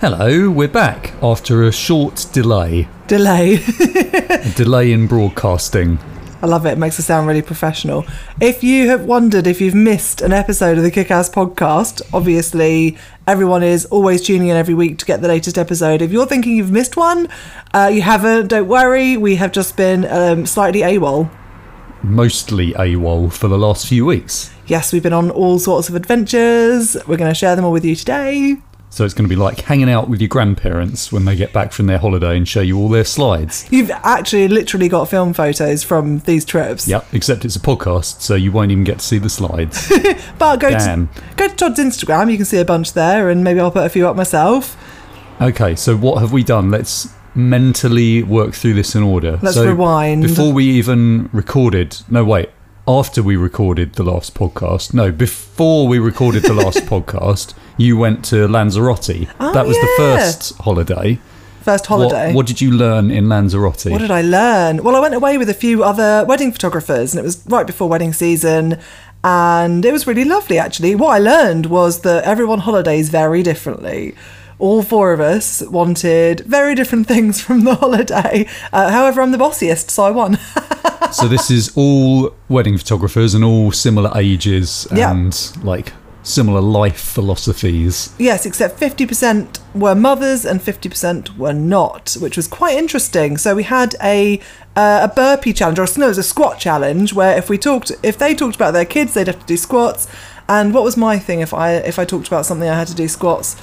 Hello, we're back after a short delay. Delay. A delay in broadcasting. I love it. It makes us sound really professional. If you have wondered if you've missed an episode of the Kickass podcast, obviously everyone is always tuning in every week to get the latest episode. If you're thinking you've missed one, uh, you haven't, don't worry. We have just been um, slightly AWOL. Mostly AWOL for the last few weeks. Yes, we've been on all sorts of adventures. We're going to share them all with you today. So it's going to be like hanging out with your grandparents when they get back from their holiday and show you all their slides. You've actually literally got film photos from these trips. Yep, except it's a podcast, so you won't even get to see the slides. But go Damn. to, go to Todd's Instagram. You can see a bunch there, and maybe I'll put a few up myself. Okay, so what have we done? Let's mentally work through this in order. Let's so rewind. Before we even recorded, no, wait, after we recorded the last podcast, no, before we recorded the last podcast, you went to Lanzarote. Oh, that was the first holiday. First holiday. What, what did you learn in Lanzarote? What did I learn? Well, I went away with a few other wedding photographers, and it was right before wedding season, and it was really lovely actually. What I learned was that everyone holidays very differently. All four of us wanted very different things from the holiday. Uh, however, I'm the bossiest, so I won. so this is all wedding photographers and all similar ages Yeah. and like similar life philosophies. yes, except 50% were mothers and 50% were not, which was quite interesting. So we had a uh, a burpee challenge, or no, it was a squat challenge, where if we talked, if they talked about their kids, they'd have to do squats. And what was my thing if I if I talked about something I had to do squats?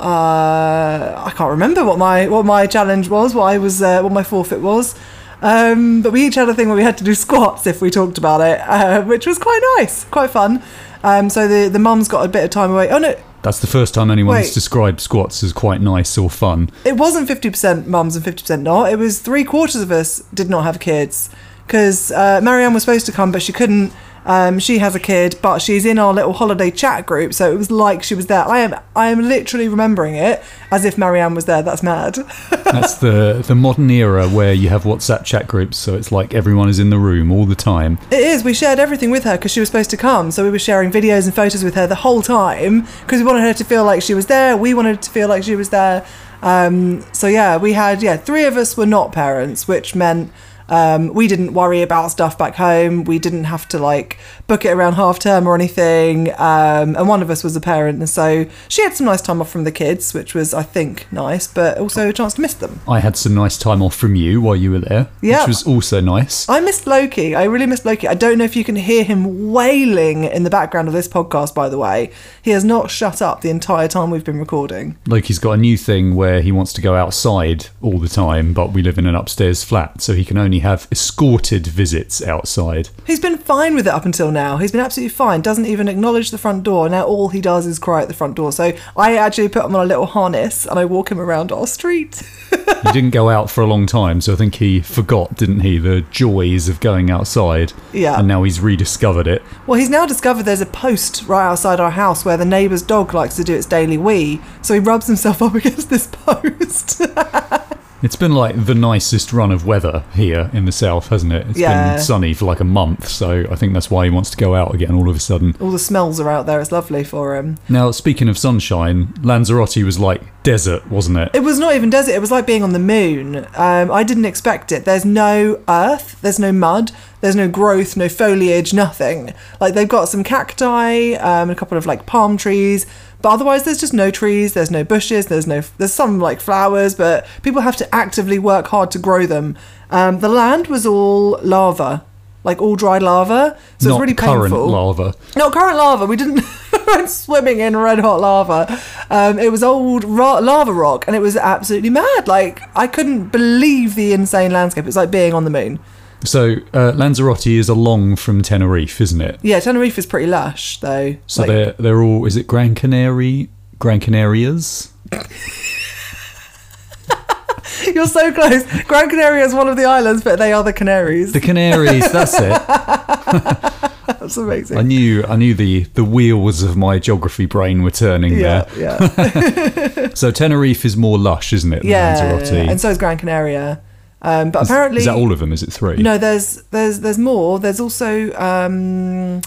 Uh, I can't remember what my what my challenge was, what I was, uh, what my forfeit was. Um, but we each had a thing where we had to do squats if we talked about it, uh, which was quite nice, quite fun. Um, so the the mum's got a bit of time away. Oh no, That's the first time anyone's Wait. described squats as quite nice or fun. it wasn't 50% mums and 50% not. It was three quarters of us did not have kids because uh, Marianne was supposed to come, but she couldn't. Um, she has a kid, but she's in our little holiday chat group, so it was like she was there. I am, I am literally remembering it as if Marianne was there. That's mad. That's the the modern era where you have WhatsApp chat groups, so it's like everyone is in the room all the time. It is. We shared everything with her because she was supposed to come. So we were sharing videos and photos with her the whole time because we wanted her to feel like she was there. We wanted to feel like she was there. Um, so yeah, we had yeah three of us were not parents, which meant um, we didn't worry about stuff back home. We didn't have to like book it around half term or anything. Um, and one of us was a parent, and so she had some nice time off from the kids, which was I think nice, but also a chance to miss them. I had some nice time off from you while you were there, Yeah. which was also nice. I missed Loki. I really missed Loki. I don't know if you can hear him wailing in the background of this podcast, by the way. He has not shut up the entire time we've been recording. Loki's got a new thing where he wants to go outside all the time, but we live in an upstairs flat, so he can only have escorted visits outside. He's been fine with it up until now. He's been absolutely fine. Doesn't even acknowledge the front door. Now all he does is cry at the front door. So I actually put him on a little harness and I walk him around our street. He didn't go out for a long time, so I think he forgot, didn't he, the joys of going outside. Yeah. And now he's rediscovered it. Well, he's now discovered there's a post right outside our house where the neighbour's dog likes to do its daily wee. So he rubs himself up against this post. It's been like the nicest run of weather here in the south, hasn't it? It's Yeah. been sunny for like a month, so I think that's why he wants to go out again all of a sudden. All the smells are out there. It's lovely for him. Now, speaking of sunshine, Lanzarote was like desert, wasn't it? It was not even desert. It was like being on the moon. Um, I didn't expect it. There's no earth. There's no mud. There's no growth. No foliage. Nothing. Like they've got some cacti, um, a couple of like palm trees, but otherwise there's just no trees. There's no bushes. There's no. There's some like flowers, but people have to actively work hard to grow them. Um, the land was all lava, like all dry lava. So it's really current painful. lava. Not current lava. We didn't went swimming in red hot lava. Um, it was old ro- lava rock, and it was absolutely mad. Like I couldn't believe the insane landscape. It's like being on the moon. So uh, Lanzarote is along from Tenerife, isn't it? Yeah, Tenerife is pretty lush though. So Like, they're they're all. Is it Gran Canary? Gran Canarias? you're so close. Gran Canaria is one of the islands, but they are the Canaries. The Canaries. that's it. That's amazing. I knew. I knew the the wheels of my geography brain were turning yeah, there. yeah, So Tenerife is more lush, isn't it? than yeah. Lanzarote. And so is Gran Canaria. Um, but apparently, Is that all of them? Is it three? no, there's there's there's more. There's also um,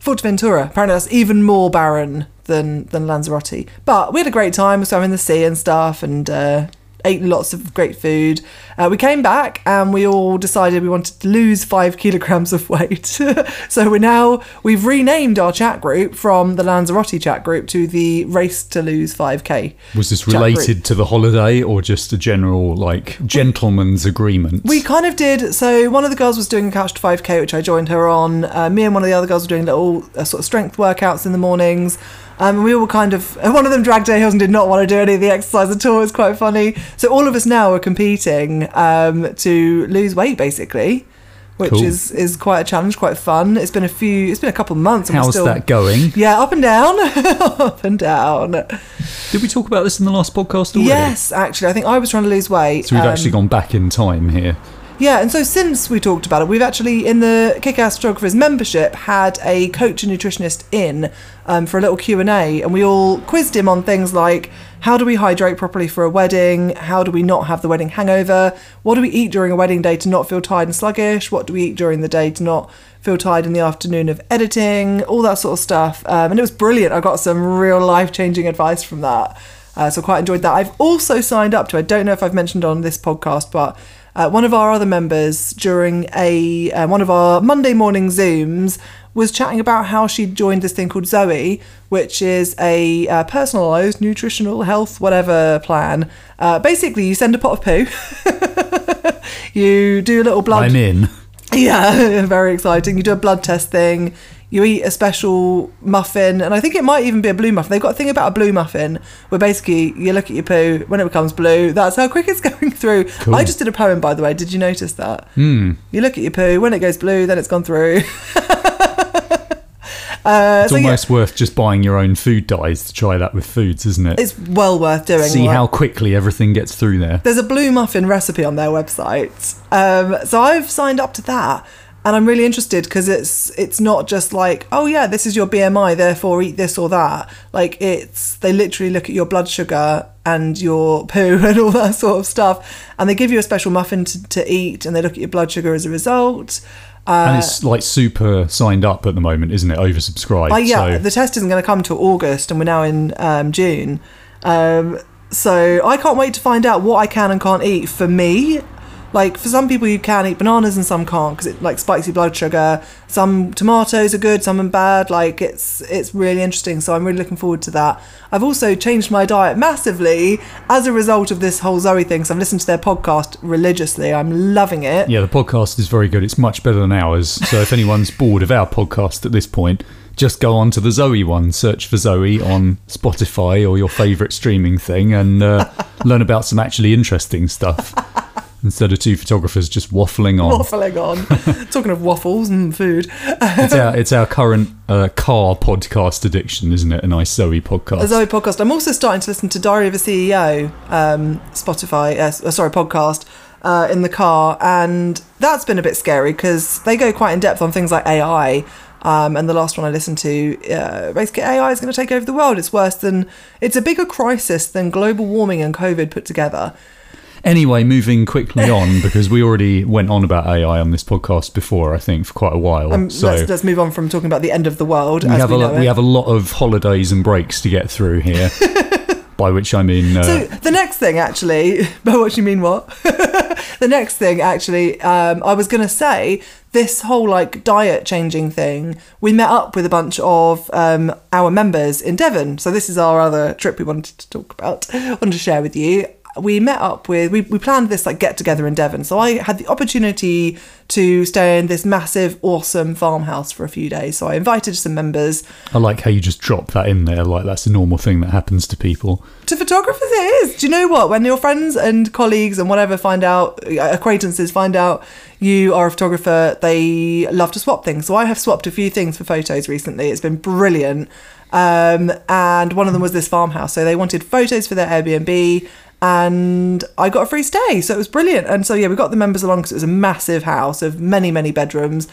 Fuerteventura. Apparently, that's even more barren than than Lanzarote. But we had a great time. So I'm in the sea and stuff, and uh, ate lots of great food. Uh, we came back and we all decided we wanted to lose five kilograms of weight. so we're now we've renamed our chat group from the Lanzarote chat group to the Race to Lose 5K. Was this group. related to the holiday or just a general like gentleman's agreement? We kind of did. So one of the girls was doing a couch to 5k, which I joined her on. Uh, me and one of the other girls were doing little uh, sort of strength workouts in the mornings. Um, and we all kind of one of them dragged her heels and did not want to do any of the exercise at all. It's quite funny. So all of us now are competing um, to lose weight, basically, which Cool. is is quite a challenge, quite fun. It's been a few. It's been a couple of months. And we're How's still, that going? Yeah, up and down, up and down. Did we talk about this in the last podcast already? Yes, actually, I think I was trying to lose weight. So we've um, actually gone back in time here. Yeah, and so since we talked about it, we've actually in the Kick-Ass Photographers membership had a coach and nutritionist in um, for a little Q and A, and we all quizzed him on things like how do we hydrate properly for a wedding, how do we not have the wedding hangover, what do we eat during a wedding day to not feel tired and sluggish, what do we eat during the day to not feel tired in the afternoon of editing, all that sort of stuff, um, and it was brilliant. I got some real life changing advice from that. Uh, so quite enjoyed that. I've also signed up to. I don't know if I've mentioned on this podcast, but uh, one of our other members during a uh, one of our Monday morning Zooms was chatting about how she joined this thing called Zoe, which is a uh, personalised nutritional health whatever plan. Uh, basically, you send a pot of poo, you do a little blood. I'm in. Yeah, very exciting. You do a blood test thing. You eat a special muffin, and I think it might even be a blue muffin. They've got a thing about a blue muffin where basically you look at your poo when it becomes blue. That's how quick it's going through. Cool. I just did a poem, by the way. Did you notice that? Hmm. You look at your poo when it goes blue, then it's gone through. uh, It's so yeah, almost worth just buying your own food dyes to try that with foods, isn't it? it's well worth doing. See right? how quickly everything gets through there. There's a blue muffin recipe on their website. Um, so I've signed up to that. And I'm really interested because it's it's not just like oh yeah this is your BMI therefore eat this or that like it's they literally look at your blood sugar and your poo and all that sort of stuff and they give you a special muffin to, to eat and they look at your blood sugar as a result. and Uh, it's like super signed up at the moment, isn't it? Oversubscribed. Oh yeah, so the test isn't going to come till August, and we're now in um, June. Um, so I can't wait to find out what I can and can't eat for me. Like for some people, you can eat bananas and some can't because it like spikes your blood sugar. Some tomatoes are good, some are bad. Like it's it's really interesting. So I'm really looking forward to that. I've also changed my diet massively as a result of this whole Zoe thing. So I've listened to their podcast religiously. I'm loving it. yeah, the podcast is very good. It's much better than ours. So if anyone's bored of our podcast at this point, just go on to the Zoe one. Search for Zoe on Spotify or your favourite streaming thing, and uh, learn about some actually interesting stuff. Instead of two photographers just waffling on. Waffling on. Talking of waffles and food. It's our it's our current uh, car podcast addiction, isn't it? A nice Zoe podcast. A Zoe podcast. I'm also starting to listen to Diary of a CEO, um, Spotify, uh, uh, sorry, podcast uh, in the car, and that's been a bit scary because they go quite in depth on things like AI. Um, and the last one I listened to, uh, basically AI is going to take over the world. It's worse than, it's a bigger crisis than global warming and COVID put together. Anyway, moving quickly on because we already went on about AI on this podcast before, I think, for quite a while. Um, so let's, let's move on from talking about the end of the world. we as have we a know lot, we have a lot of holidays and breaks to get through here. by which I mean, uh, So the next thing, actually, by what you mean, what? the next thing, actually, um, I was gonna say this whole like diet changing thing. We met up with a bunch of um, our members in Devon. So this is our other trip we wanted to talk about. wanted to share with you. We met up with we, we planned this like get together in Devon. So I had the opportunity to stay in this massive, awesome farmhouse for a few days. So I invited some members. I like how you just drop that in there, like that's a normal thing that happens to people. To photographers, it is. Do you know what? When your friends and colleagues and whatever find out, acquaintances find out you are a photographer, they love to swap things. So I have swapped a few things for photos recently. It's been brilliant. Um, and one of them was this farmhouse. So they wanted photos for their Airbnb. And I got a free stay, so it was brilliant. And so yeah, we got the members along because it was a massive house of many, many bedrooms.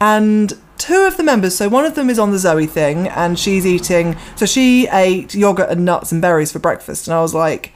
And two of the members, so one of them is on the Zoe thing, and she's eating. So she ate yogurt and nuts and berries for breakfast, and I was like,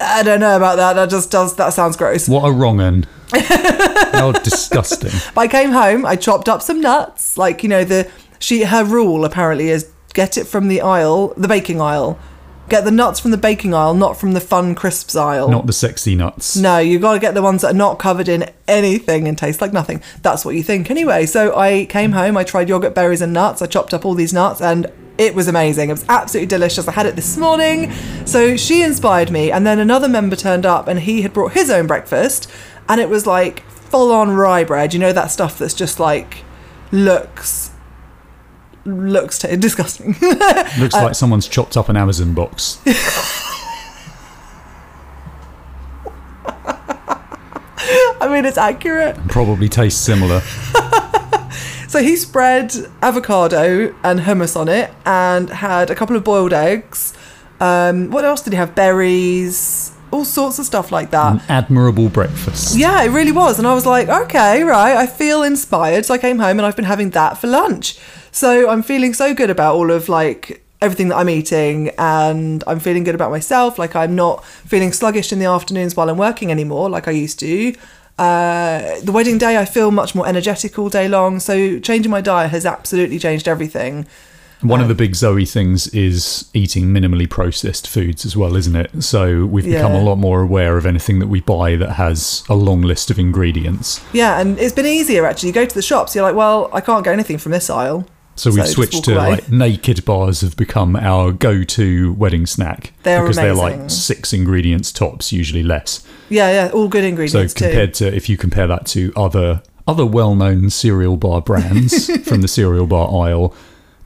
I don't know about that. That just does. That sounds gross. What a wrong un. How disgusting. But I came home. I chopped up some nuts. Like you know, the she her rule apparently is get it from the aisle, the baking aisle. Get the nuts from the baking aisle, not from the fun crisps aisle. Not the sexy nuts. No, you've got to get the ones that are not covered in anything and taste like nothing. That's what you think anyway. So I came home, I tried yogurt, berries, and nuts. I chopped up all these nuts and it was amazing. It was absolutely delicious. I had it this morning. So she inspired me. And then another member turned up and he had brought his own breakfast and it was like full on rye bread. You know, that stuff that's just like looks. Looks t- disgusting. Looks like someone's chopped up an Amazon box. I mean, it's accurate. Probably tastes similar. So he spread avocado and hummus on it and had a couple of boiled eggs. Um, what else did he have? Berries, all sorts of stuff like that. An admirable breakfast. Yeah, it really was. And I was like, okay, right, I feel inspired. So I came home and I've been having that for lunch. So I'm feeling so good about all of like everything that I'm eating and I'm feeling good about myself. Like I'm not feeling sluggish in the afternoons while I'm working anymore like I used to. Uh, the wedding day, I feel much more energetic all day long. So changing my diet has absolutely changed everything. One of the big Zoe things is eating minimally processed foods as well, isn't it? So we've become a lot more aware of anything that we buy that has a long list of ingredients. Yeah, and it's been easier actually. You go to the shops, you're like, well, I can't get anything from this aisle. So we've So switched to away. like naked bars have become our go-to wedding snack They are because they're like six ingredients tops, usually less. Yeah, yeah, all good ingredients too. So compared to if you compare that to other other well-known cereal bar brands from the cereal bar aisle,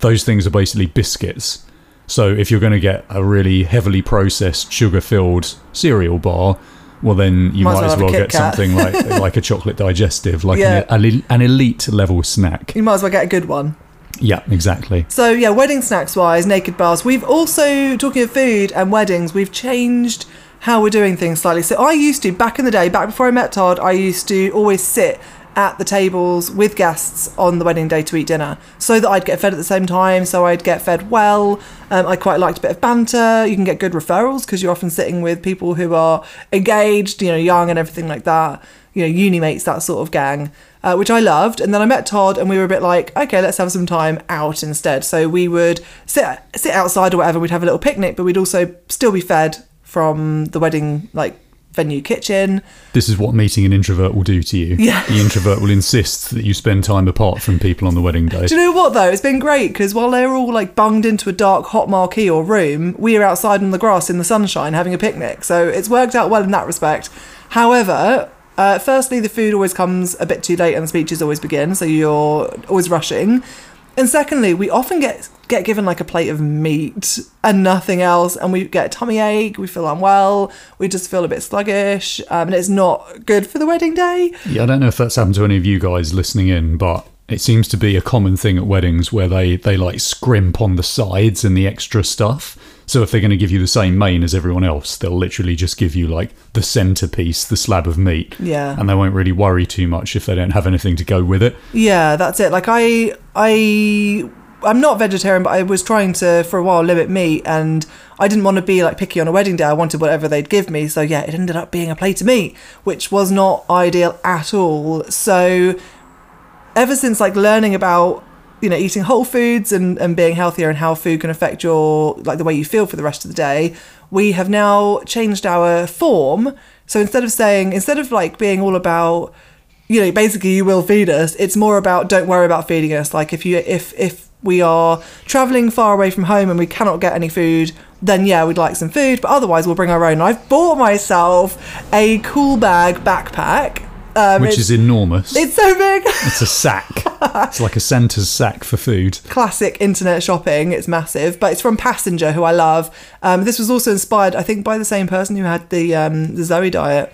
those things are basically biscuits. So if you're going to get a really heavily processed, sugar-filled cereal bar, well then you Might might, as as well well have a KitKat. something like like a chocolate digestive, like Yeah. an, an, an elite level snack. You might as well get a good one. Yeah, exactly. So yeah, wedding snacks wise, naked bars. We've also talking of food and weddings, we've changed how we're doing things slightly. So I used to back in the day, back before I met Todd, I used to always sit at the tables with guests on the wedding day to eat dinner, so that I'd get fed at the same time. So I'd get fed well. Um, I quite liked a bit of banter. You can get good referrals because you're often sitting with people who are engaged, you know, young and everything like that. You know, uni mates, that sort of gang uh, which I loved. And then I met Todd, and we were a bit like, okay, let's have some time out instead. So we would sit sit outside or whatever. We'd have a little picnic, but we'd also still be fed from the wedding like venue kitchen. This is what meeting an introvert will do to you. Yeah. The introvert will insist that you spend time apart from people on the wedding day. Do you know what though? It's been great because while they're all like bunged into a dark, hot marquee or room, we are outside on the grass in the sunshine having a picnic. So it's worked out well in that respect. However, uh, firstly, the food always comes a bit too late and the speeches always begin, so you're always rushing. And secondly, we often get get given like a plate of meat and nothing else, and we get a tummy ache. We feel unwell. We just feel a bit sluggish, um, and it's not good for the wedding day. Yeah, I don't know if that's happened to any of you guys listening in, but it seems to be a common thing at weddings where they, they like scrimp on the sides and the extra stuff. So if they're going to give you the same main as everyone else, they'll literally just give you like the centerpiece, the slab of meat. Yeah. And they won't really worry too much if they don't have anything to go with it. Yeah, that's it. Like I I I'm not vegetarian, but I was trying to for a while limit meat and I didn't want to be like picky on a wedding day. I wanted whatever they'd give me. So yeah, it ended up being a plate of meat, which was not ideal at all. So ever since like learning about you know eating whole foods and, and being healthier and how food can affect your like the way you feel for the rest of the day we have now changed our form. So instead of saying instead of like being all about you know basically you will feed us it's more about don't worry about feeding us. Like if you if if we are traveling far away from home and we cannot get any food then yeah we'd like some food but otherwise we'll bring our own. I've bought myself a cool bag backpack um, Which is enormous. it's so big It's a sack. it's like a Santa's sack for food. classic internet shopping. It's massive, but it's from Passenger, who I love. Um, this was also inspired, I think, by the same person who had the um, the Zoe diet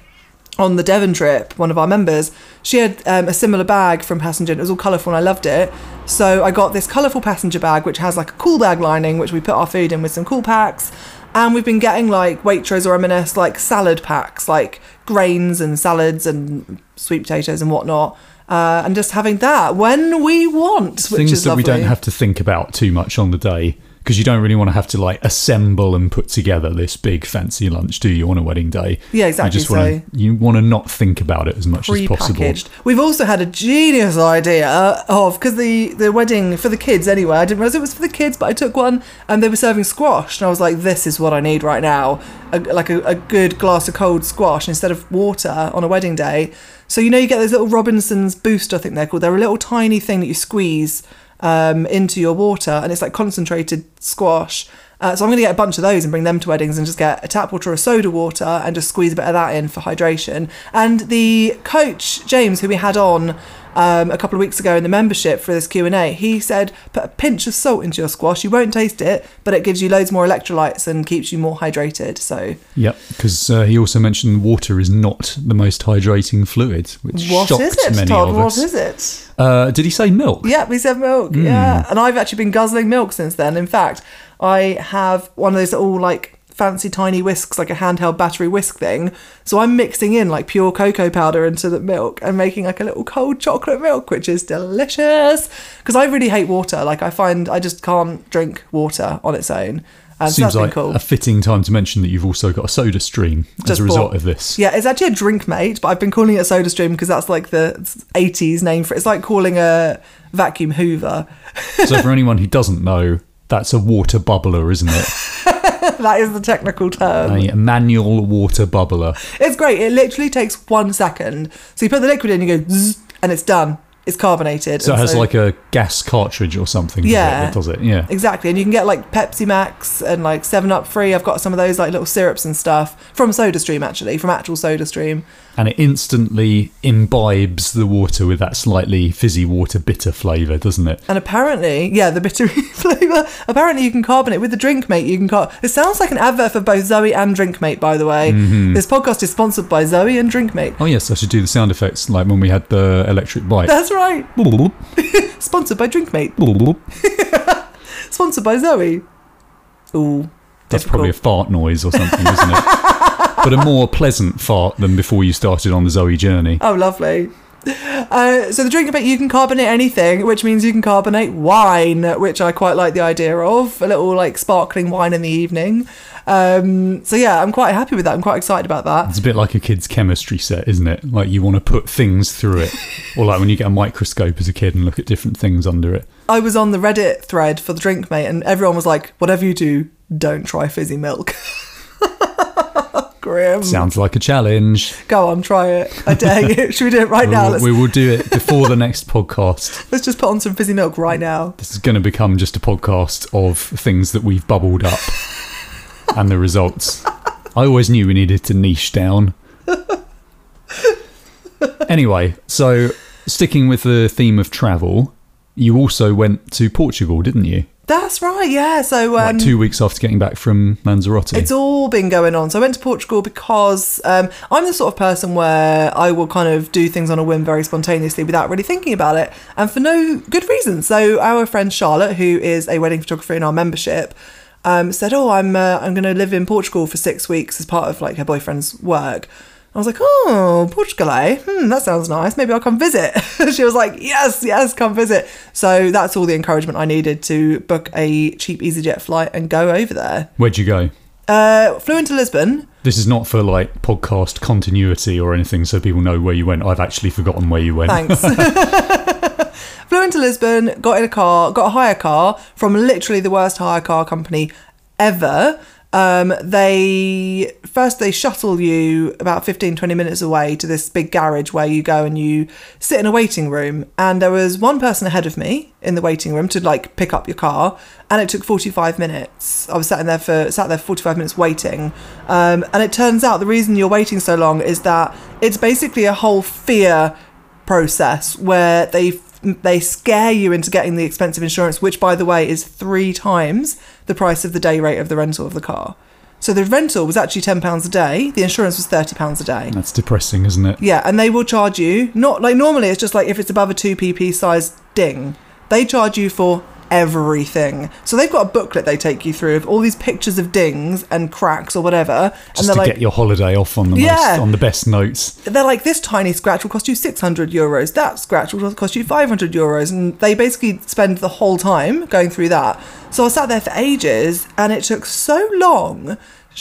on the Devon trip. One of our members, she had um, a similar bag from Passenger. and It was all colourful, and I loved it. So I got this colourful Passenger bag, which has like a cool bag lining, which we put our food in with some cool packs. And we've been getting like Waitrose or M&S like salad packs, like grains and salads and sweet potatoes and whatnot. Uh, and just having that when we want, which Things is that we don't have to think about too much on the day. Because you don't really want to have to like assemble and put together this big fancy lunch, do you, on a wedding day? Yeah, You exactly. just want to you want to not think about it as much as possible. Pre-packaged. We've also had a genius idea of because the the wedding for the kids anyway. I didn't realize it was for the kids, but I took one and they were serving squash, and I was like, "This is what I need right now, a, like a, a good glass of cold squash instead of water on a wedding day." So you know, you get those little Robinson's Boost, I think they're called. They're a little tiny thing that you squeeze um, into your water, and it's like concentrated squash. Uh, so I'm going to get a bunch of those and bring them to weddings and just get a tap water or a soda water and just squeeze a bit of that in for hydration. And the coach James, who we had on um, a couple of weeks ago in the membership for this Q and A, he said put a pinch of salt into your squash. You won't taste it, but it gives you loads more electrolytes and keeps you more hydrated. So Yep, because uh, he also mentioned water is not the most hydrating fluid, which what shocked is it, many Todd? of What us. is it? Uh, did he say milk? Yeah, we said milk. Yeah, and I've actually been guzzling milk since then. In fact, I have one of those little like fancy tiny whisks, like a handheld battery whisk thing. So I'm mixing in like pure cocoa powder into the milk and making like a little cold chocolate milk, which is delicious. Because I really hate water. Like I find I just can't drink water on its own. And Seems that's like cool. a fitting time to mention that you've also got a soda stream as a result bought- of this. Yeah, it's actually a drink mate, but I've been calling it a soda stream because that's like the 80s name for it. It's like calling a vacuum hoover. so for anyone who doesn't know, that's a water bubbler, isn't it? that is the technical term. a manual water bubbler. It's great. It literally takes one second. So you put the liquid in, you go, zzz, and it's done. It's carbonated. So it has like a gas cartridge or something. does it, Yeah. does it? Yeah. exactly, and you can get like Pepsi Max and like Seven Up free. I've got some of those like little syrups and stuff from SodaStream actually, from actual SodaStream. And it instantly imbibes the water with that slightly fizzy water bitter flavour, doesn't it? And apparently, yeah, the bitter flavour. Apparently, you can carbonate with the drink mate. You can car. It sounds like an advert for both Zoe and Drink Mate, by the way. Mm-hmm. This podcast is sponsored by Zoe and Drink Mate. Oh yes, I should do the sound effects like when we had the electric bike. That's right. Sponsored by Drink Mate. Sponsored by Zoe. Ooh. That's probably a fart noise or something, isn't it? But a more pleasant fart than before you started on the Zoe journey. Oh, lovely. Uh, so the drink bit you can carbonate anything, which means you can carbonate wine, which I quite like the idea of. A little like sparkling wine in the evening. Um, so yeah, I'm quite happy with that. I'm quite excited about that. It's a bit like a kid's chemistry set, isn't it? Like you want to put things through it. or like when you get a microscope as a kid and look at different things under it. I was on the Reddit thread for the drink mate, and everyone was like, "Whatever you do, don't try fizzy milk." Grim. Sounds like a challenge. Go on, try it. I dare you. Should we do it right now? Let's, we will do it before the next podcast. let's just put on some fizzy milk right now. This is going to become just a podcast of things that we've bubbled up and the results. I always knew we needed to niche down. Anyway, so sticking with the theme of travel, you also went to Portugal, didn't you? That's right. Yeah. So um, like two weeks after getting back from Lanzarote. It's all been going on. So I went to Portugal because um, I'm the sort of person where I will kind of do things on a whim very spontaneously without really thinking about it, and for no good reason. So our friend Charlotte, who is a wedding photographer in our membership, um, said, "Oh, I'm uh, I'm going to live in Portugal for six weeks as part of like her boyfriend's work." I was like, "Oh, Portugal? Hmm, that sounds nice. Maybe I'll come visit." she was like, "Yes, yes, come visit." So that's all the encouragement I needed to book a cheap EasyJet flight and go over there. Where'd you go? Uh, flew into Lisbon. This is not for like podcast continuity or anything, so people know where you went. I've actually forgotten where you went. Thanks. flew into Lisbon, got in a car, got a hire car from literally the worst hire car company ever. Um, they first they shuttle you about 15 20 minutes away to this big garage where you go and you sit in a waiting room. And there was one person ahead of me in the waiting room to like pick up your car and it took 45 minutes. I was sat in there for sat there for 45 minutes waiting. Um, and it turns out the reason you're waiting so long is that it's basically a whole fear process where they they scare you into getting the expensive insurance, which by the way is three times the price of the day rate of the rental of the car. So the rental was actually ten pounds a day. The insurance was thirty pounds a day. That's depressing, isn't it? Yeah, and they will charge you not like normally. It's just like if it's above a two pp size ding, they charge you for everything. So they've got a booklet they take you through of all these pictures of dings and cracks or whatever, Just and to they're get like, your holiday off on the Yeah. most, on the best notes. they're like, this tiny scratch will cost you 600 euros. That scratch will cost you 500 euros. And they basically spend the whole time going through that. So I sat there for ages and it took so long.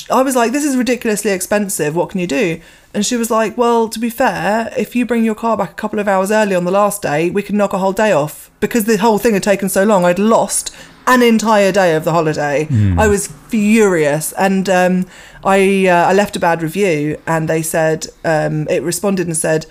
I was like, this is ridiculously expensive. What can you do? And she was like, well, to be fair, if you bring your car back a couple of hours early on the last day, we can knock a whole day off. Because the whole thing had taken so long, I'd lost an entire day of the holiday. I was furious, and um, I uh, I left a bad review, and they said um, it responded and said.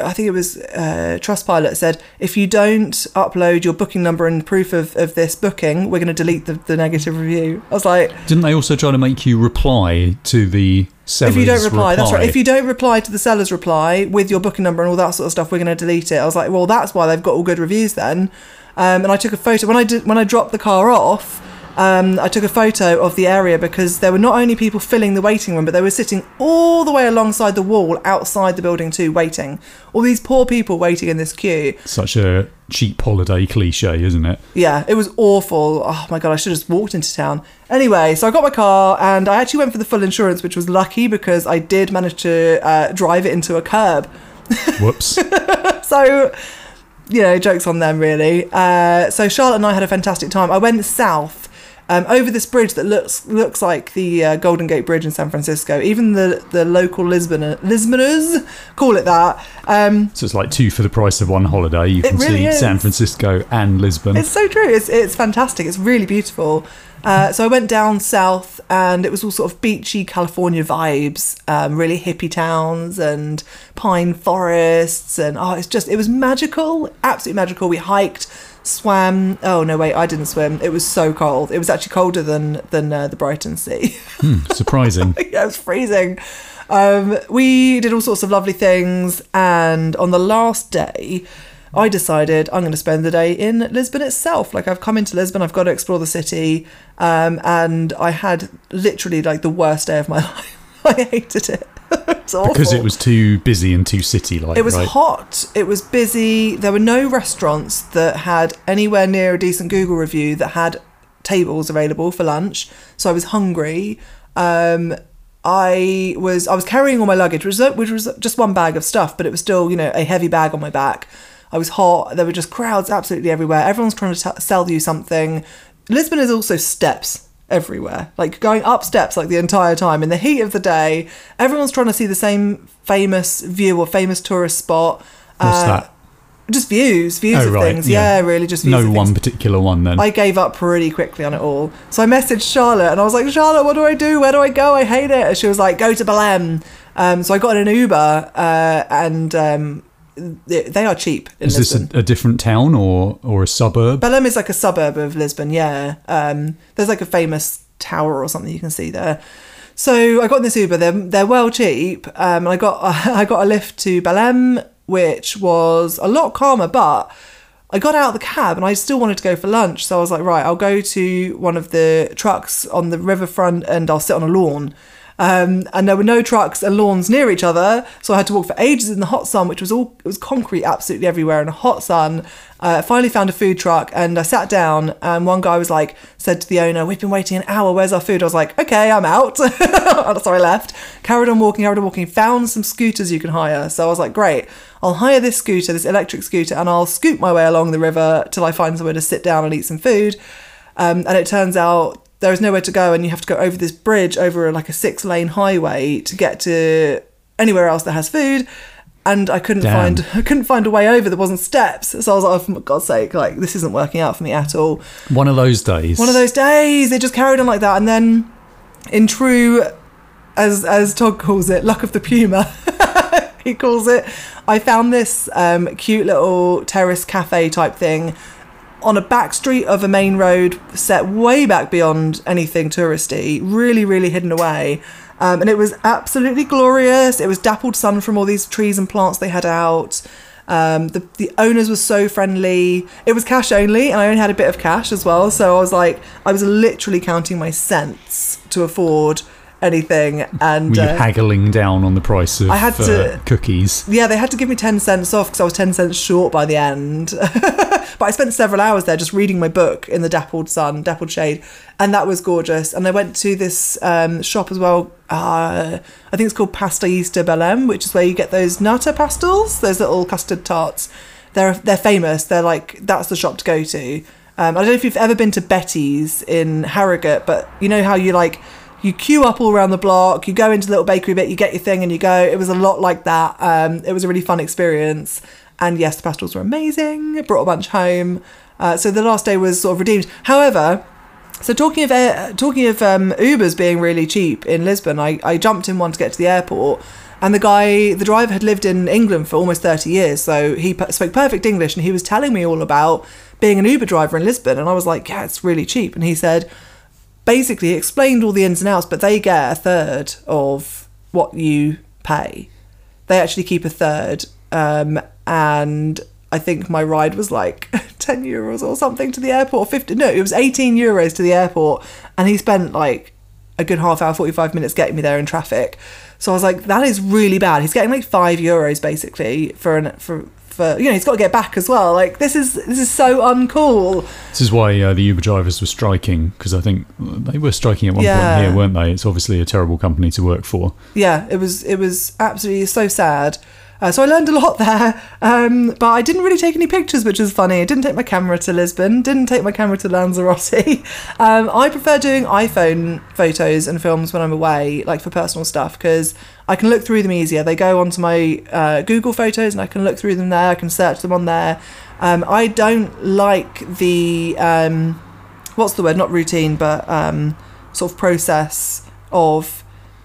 I think it was uh, Trustpilot said, if you don't upload your booking number and proof of, of this booking, we're going to delete the, the negative review. I was like, Didn't they also try to make you reply to the seller's if you don't reply, that's right. If you don't reply to the seller's reply with your booking number and all that sort of stuff, we're going to delete it. I was like, well, that's why they've got all good reviews then. Um, and I took a photo when I did when I dropped the car off. Um, I took a photo of the area because there were not only people filling the waiting room, but they were sitting all the way alongside the wall outside the building too, waiting. All these poor people waiting in this queue. Such a cheap holiday cliche, isn't it? Yeah, it was awful. Oh my god, I should have just walked into town. Anyway, so I got my car and I actually went for the full insurance, which was lucky because I did manage to uh, drive it into a curb. Whoops. So, you know, jokes on them really. Uh, so Charlotte and I had a fantastic time. I went south. Um, over this bridge that looks looks like the uh, Golden Gate Bridge in San Francisco. Even the, the local Lisbon Lisboners call it that. Um, so it's like two for the price of one holiday. You can really see is. San Francisco and Lisbon. It's so true. It's it's fantastic. It's really beautiful. Uh, so I went down south, and it was all sort of beachy California vibes, um, really hippie towns and pine forests, and oh, it's just it was magical, absolutely magical. We hiked, swam. Oh no, wait, I didn't swim. It was so cold. It was actually colder than than uh, the Brighton Sea. Surprising. yeah, it was freezing. Um, we did all sorts of lovely things, and on the last day, I decided I'm going to spend the day in Lisbon itself. Like I've come into Lisbon, I've got to explore the city, um, and I had literally like the worst day of my life. I hated it. It's awful. because it was too busy and too city-like. It was right? hot. It was busy. There were no restaurants that had anywhere near a decent Google review that had tables available for lunch. So I was hungry. Um, I was I was carrying all my luggage, which was, which was just one bag of stuff, but it was still you know a heavy bag on my back. I was hot. There were just crowds absolutely everywhere. Everyone's trying to t- sell you something. Lisbon is also steps everywhere, like going up steps like the entire time in the heat of the day. Everyone's trying to see the same famous view or famous tourist spot. What's Uh, that? Just views, views Oh, of right, things. yeah. Yeah. really, just views No one particular one then. I gave up pretty quickly on it all. So I messaged Charlotte and I was like, Charlotte, what do I do? Where do I go? I hate it. And she was like, go to Belém. Um, so I got an Uber uh, and um, they, are cheap in Is this a, a different town or or a suburb? Belém is like a suburb of Lisbon, yeah. Um, there's like a famous tower or something you can see there. So I got in this Uber. They're they're well cheap. Um, and I got I got a lift to Belém, which was a lot calmer, but I got out of the cab and I still wanted to go for lunch. So I was like, right, I'll go to one of the trucks on the riverfront and I'll sit on a lawn. Um, and there were no trucks and lawns near each other, so I had to walk for ages in the hot sun, which was all it was concrete absolutely everywhere in a hot sun. Uh, finally found a food truck and I sat down. And one guy was like, said to the owner, "We've been waiting an hour. Where's our food?" I was like, "Okay, I'm out." so I left. Carried on walking. Carried on walking. Found some scooters you can hire. So I was like, "Great, I'll hire this scooter, this electric scooter, and I'll scoot my way along the river till I find somewhere to sit down and eat some food." Um, and it turns out there is nowhere to go, and you have to go over this bridge over like a six lane highway to get to anywhere else that has food. And I couldn't Damn. find I couldn't find a way over. There wasn't steps, so I was like, oh, for God's sake, like this isn't working out for me at all. One of those days. One of those days, it just carried on like that, and then, in true, as as Todd calls it, luck of the puma, he calls it. I found this um, cute little terrace cafe type thing on a back street of a main road, set way back beyond anything touristy, really, really hidden away. Um, and it was absolutely glorious. It was dappled sun from all these trees and plants they had out. Um, the the owners were so friendly. It was cash only, and I only had a bit of cash as well. So I was like, I was literally counting my cents to afford anything, and Were you uh, haggling down on the price of I had to- uh, cookies? yeah, they had to give me 10 cents off because I was 10 cents short by the end. but I spent several hours there just reading my book in the dappled sun, dappled shade, and that was gorgeous. And I went to this um, shop as well. Uh, I think it's called Pastéis de Belém, which is where you get those nata pastels, those little custard tarts. They're they're famous. They're like that's the shop to go to. Um, I don't know if you've ever been to Betty's in Harrogate, but you know how you like you queue up all around the block, you go into the little bakery bit, you get your thing, and you go. It was a lot like that. Um, it was a really fun experience, and yes, the pastels were amazing. Brought a bunch home. Uh, so the last day was sort of redeemed. However, so talking of talking of um, Ubers being really cheap in Lisbon, I, I jumped in one to get to the airport, and the guy, the driver, had lived in England for almost thirty years, so he spoke perfect English, and he was telling me all about being an Uber driver in Lisbon, and I was like, yeah, it's really cheap, and he said, basically explained all the ins and outs, but they get a third of what you pay. They actually keep a third, um, and I think my ride was like 10 euros or something to the airport. 50, no, it was 18 euros to the airport, and he spent like a good half hour, 45 minutes getting me there in traffic. So I was like, that is really bad. He's getting like five euros basically for an for for you know he's got to get back as well. Like this is this is so uncool. This is why uh, the Uber drivers were striking because I think they were striking at one Yeah. point here, weren't they? It's obviously a terrible company to work for. yeah, it was it was absolutely so sad. Uh, so I learned a lot there, um, but I didn't really take any pictures, which is funny. I didn't take my camera to Lisbon, didn't take my camera to Lanzarote. Um, I prefer doing iPhone photos and films when I'm away, like for personal stuff, because I can look through them easier. They go onto my uh, Google Photos, and I can look through them there. I can search them on there. Um, I don't like the um, what's the word? Not routine, but um, sort of process of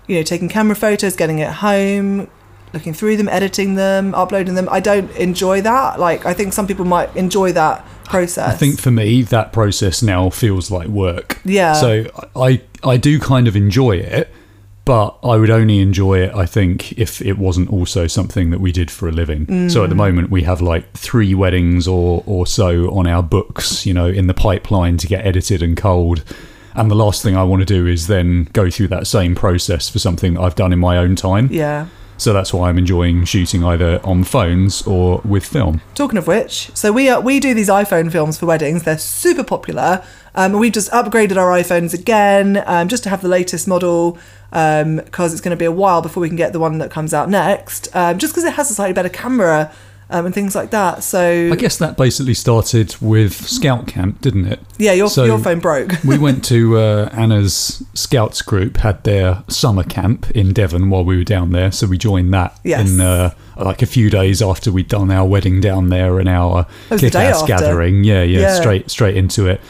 you know taking camera photos, getting it home, looking through them, editing them, uploading them. I don't enjoy that. Like I think some people might enjoy that process. I think for me, that process now feels like work. Yeah. So I I do kind of enjoy it, but I would only enjoy it, I think, if it wasn't also something that we did for a living. So at the mm. moment, we have like three weddings or or so on our books, you know, in the pipeline to get edited and culled. And the last thing I want to do is then go through that same process for something that I've done in my own time. yeah. So that's why I'm enjoying shooting either on phones or with film. Talking of which, so we uh, we do these iPhone films for weddings. They're super popular. Um, we've just upgraded our iPhones again, um, just to have the latest model, because it's going to be a while before we can get the one that comes out next. Um, just because it has a slightly better camera um, and things like that. So I guess that basically started with Scout Camp, didn't it? yeah, your so- your phone broke. we went to uh, Anna's Scouts group had their summer camp in Devon while we were down there, so we joined that Yes. in uh, like a few days after we'd done our wedding down there and our kick-ass gathering. Yeah, yeah, Yeah. straight straight into it,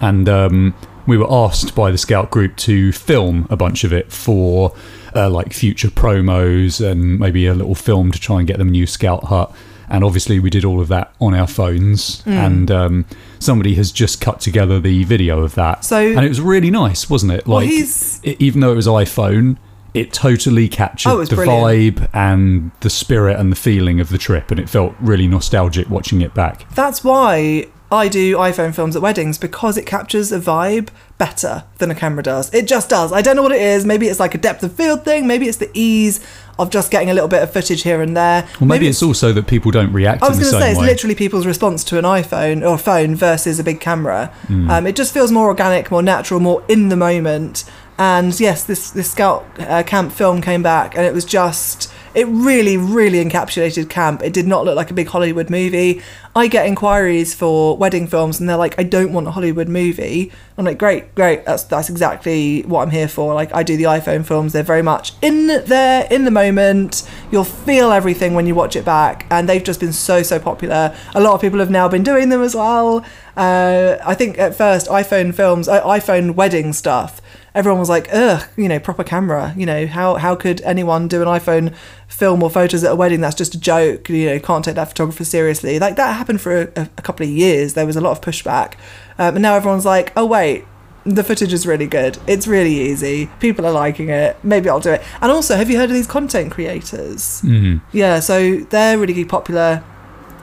and um, we were asked by the Scout group to film a bunch of it for. Uh, like future promos and maybe a little film to try and get them a new scout hut and obviously we did all of that on our phones. Hmm. and um, somebody has just cut together the video of that. So- and it was really nice wasn't it? Well, like he's- it, even though it was iphone it totally captured Oh, it the brilliant. vibe and the spirit and the feeling of the trip. And it felt really nostalgic watching it back. That's why I do iPhone films at weddings because it captures a vibe better than a camera does. It just does. I don't know what it is. Maybe it's like a depth of field thing. Maybe it's the ease of just getting a little bit of footage here and there. well maybe, it's also that people don't react I was going to say it's way literally people's response to an iPhone or phone versus a big camera. Hmm. Um, it just feels more organic, more natural, more in the moment. And yes, this this Scout uh, camp film came back, and it was just it really, really encapsulated camp. It did not look like a big Hollywood movie. I get inquiries for wedding films, and they're like, "I don't want a Hollywood movie." I'm like, "Great, great. That's that's exactly what I'm here for." Like, I do the iPhone films. They're very much in there, in the moment. You'll feel everything when you watch it back, and they've just been so so popular. A lot of people have now been doing them as well. Uh, I think at first iPhone films, uh, iPhone wedding stuff, everyone was like, "Ugh, you know, proper camera. You know, how how could anyone do an iPhone film or photos at a wedding? That's just a joke. You know, can't take that photographer seriously." Like that happened for a, a couple of years. There was a lot of pushback, um, and now everyone's like, "Oh wait." The footage is really good. It's really easy. People are liking it. Maybe I'll do it. And also, have you heard of these content creators? Mhm. Yeah, so they're really popular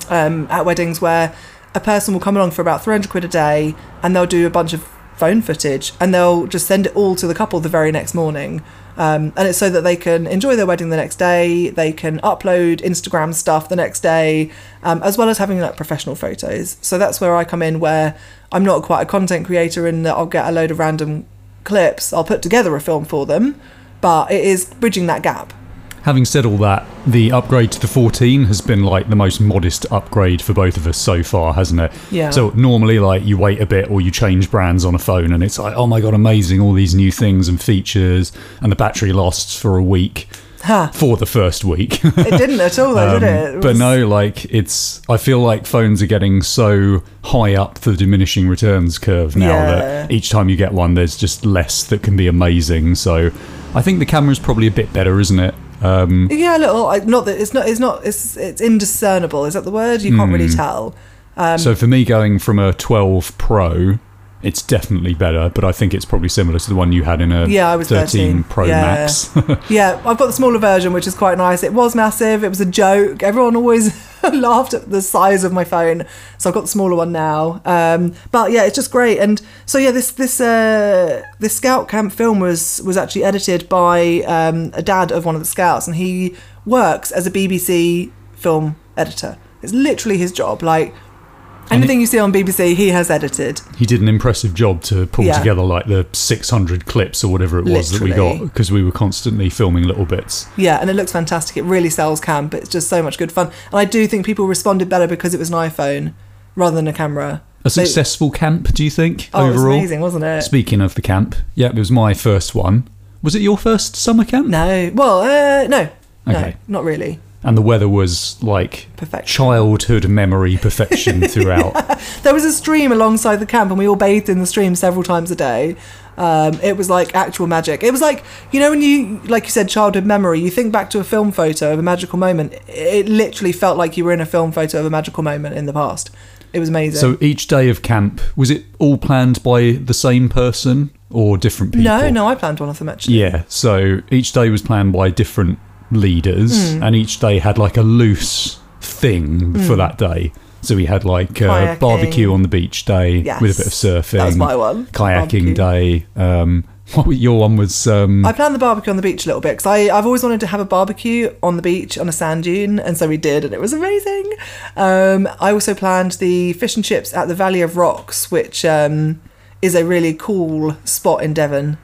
um, at weddings where a person will come along for about 300 quid a day and they'll do a bunch of phone footage and they'll just send it all to the couple the very next morning. Um, and it's so that they can enjoy their wedding the next day, they can upload Instagram stuff the next day, um, as well as having like professional photos. So that's where I come in, where I'm not quite a content creator in that I'll get a load of random clips, I'll put together a film for them, but it is bridging that gap. Having said all that, the upgrade to the 14 has been like the most modest upgrade for both of us so far, hasn't it? Yeah. So normally, like you wait a bit or you change brands on a phone, and it's like, oh my god, amazing! All these new things and features, and the battery lasts for a week Ha! for the first week. It didn't at all, though, did Um, it? It But no, like it's. I feel like phones are getting so high up the diminishing returns curve now Yeah. that each time you get one, there's just less that can be amazing. So, I think the camera's probably a bit better, isn't it? Um, Yeah, a little. Like, not that it's not. It's not. It's it's indiscernible. Is that the word? You can't Hmm. really tell. Um, so for me, going from a 12 Pro, it's definitely better. But I think it's probably similar to the one you had in a Yeah, I was 13. Pro Yeah. Max. Yeah, I've got the smaller version, which is quite nice. It was massive. It was a joke. Everyone always laughed at the size of my phone, so I've got the smaller one now. Um, but yeah, it's just great. And so yeah, this this uh, this scout camp film was was actually edited by um, a dad of one of the scouts, and he works as a BBC film editor. It's literally his job. Like anything you see on BBC, he has edited. he did an impressive job to pull Yeah. together like the 600 clips or whatever it was that we Literally. got because we were constantly filming little bits. Yeah, and it looks fantastic. It really sells camp. It's just so much good fun. And I do think people responded better because it was an iPhone rather than a camera. A They- successful camp, do you think, oh, it was overall? amazing, wasn't it? Speaking of the camp, yeah, it was my first one. Was it your first summer camp? No. Well, uh, no. No, Okay. not really. And the weather was like Perfect. childhood memory perfection throughout. There was a stream alongside the camp, and we all bathed in the stream several times a day. Um, it was like actual magic. It was like you know when you, like you said, childhood memory. You think back to a film photo of a magical moment. It literally felt like you were in a film photo of a magical moment in the past. It was amazing. so each day of camp, was it all planned by the same person or different people? no, no, I planned one of them actually. Yeah, so each day was planned by different leaders, Hmm. and each day had like a loose thing for that day. So we had like uh, barbecue on the beach day Yes. with a bit of surfing. That was my one. kayaking Barbecue. day. Um, what your one was um, I planned the barbecue on the beach a little bit because I've always wanted to have a barbecue on the beach on a sand dune, and so we did, and it was amazing. Um, I also planned the fish and chips at the Valley of Rocks, which um, is a really cool spot in Devon.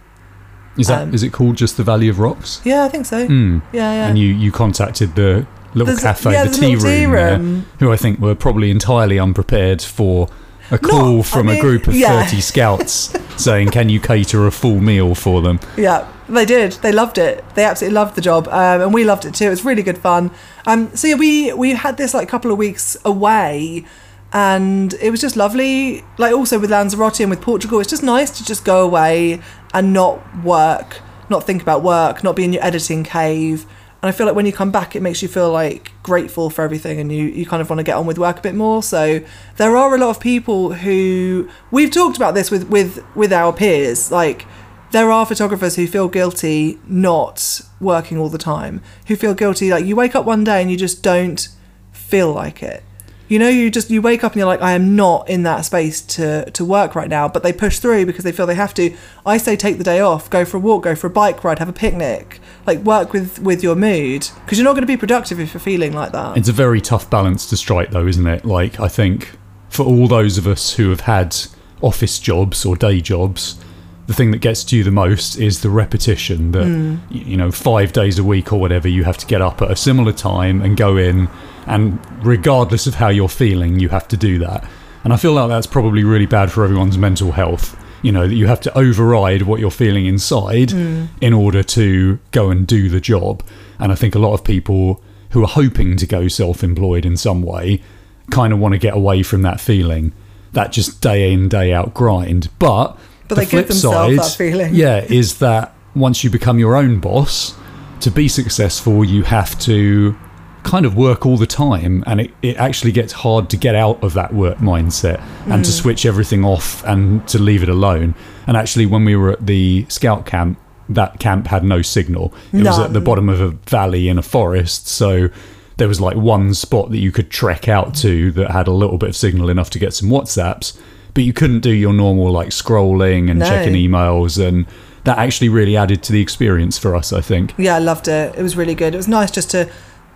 Is that is um, it called just the Valley of Rocks? Yeah, I think so. Hmm. Yeah, yeah. And you you contacted the little There's a- cafe, yeah, the tea little tea room, room. who I think were probably entirely unprepared for. A call I from a mean, group of yeah. 30 scouts saying, Can you cater a full meal for them? Yeah, they did. They loved it. They absolutely loved the job, um, and we loved it too. It was really good fun. Um, so yeah, we we had this like couple of weeks away, and it was just lovely. Like also with Lanzarote and with Portugal, it's just nice to just go away and not work, not think about work, not be in your editing cave. And I feel like when you come back, it makes you feel like grateful for everything, and you, you kind of want to get on with work a bit more. So there are a lot of people who we've talked about this with with with our peers, like there are photographers who feel guilty not working all the time, who feel guilty like you wake up one day and you just don't feel like it. You know, you just you wake up and you're like, I am not in that space to to work right now, but they push through because they feel they have to. I say take the day off, go for a walk, go for a bike ride, have a picnic, like work with with your mood because you're not going to be productive if you're feeling like that. It's a very tough balance to strike, though, isn't it? Like, I think for all those of us who have had office jobs or day jobs, the thing that gets to you the most is the repetition that, hmm. y- you know, five days a week or whatever, you have to get up at a similar time and go in, and regardless of how you're feeling, you have to do that. And I feel like that's probably really bad for everyone's mental health. You know, that you have to override what you're feeling inside hmm. in order to go and do the job. And I think a lot of people who are hoping to go self employed in some way kind of want to get away from that feeling, that just day in, day out grind. But, But the they give flip themselves side, that feeling. yeah, is that once you become your own boss, to be successful, you have to kind of work all the time and it, it actually gets hard to get out of that work mindset and Mm. to switch everything off and to leave it alone and actually when we were at the scout camp that camp had no signal it was at the bottom of a valley in a forest so there was like one spot that you could trek out to that had a little bit of signal enough to get some whatsapps but you couldn't do your normal like scrolling and No. checking emails, and that actually really added to the experience for us. I think. Yeah, I loved it. It was really good. It was nice just to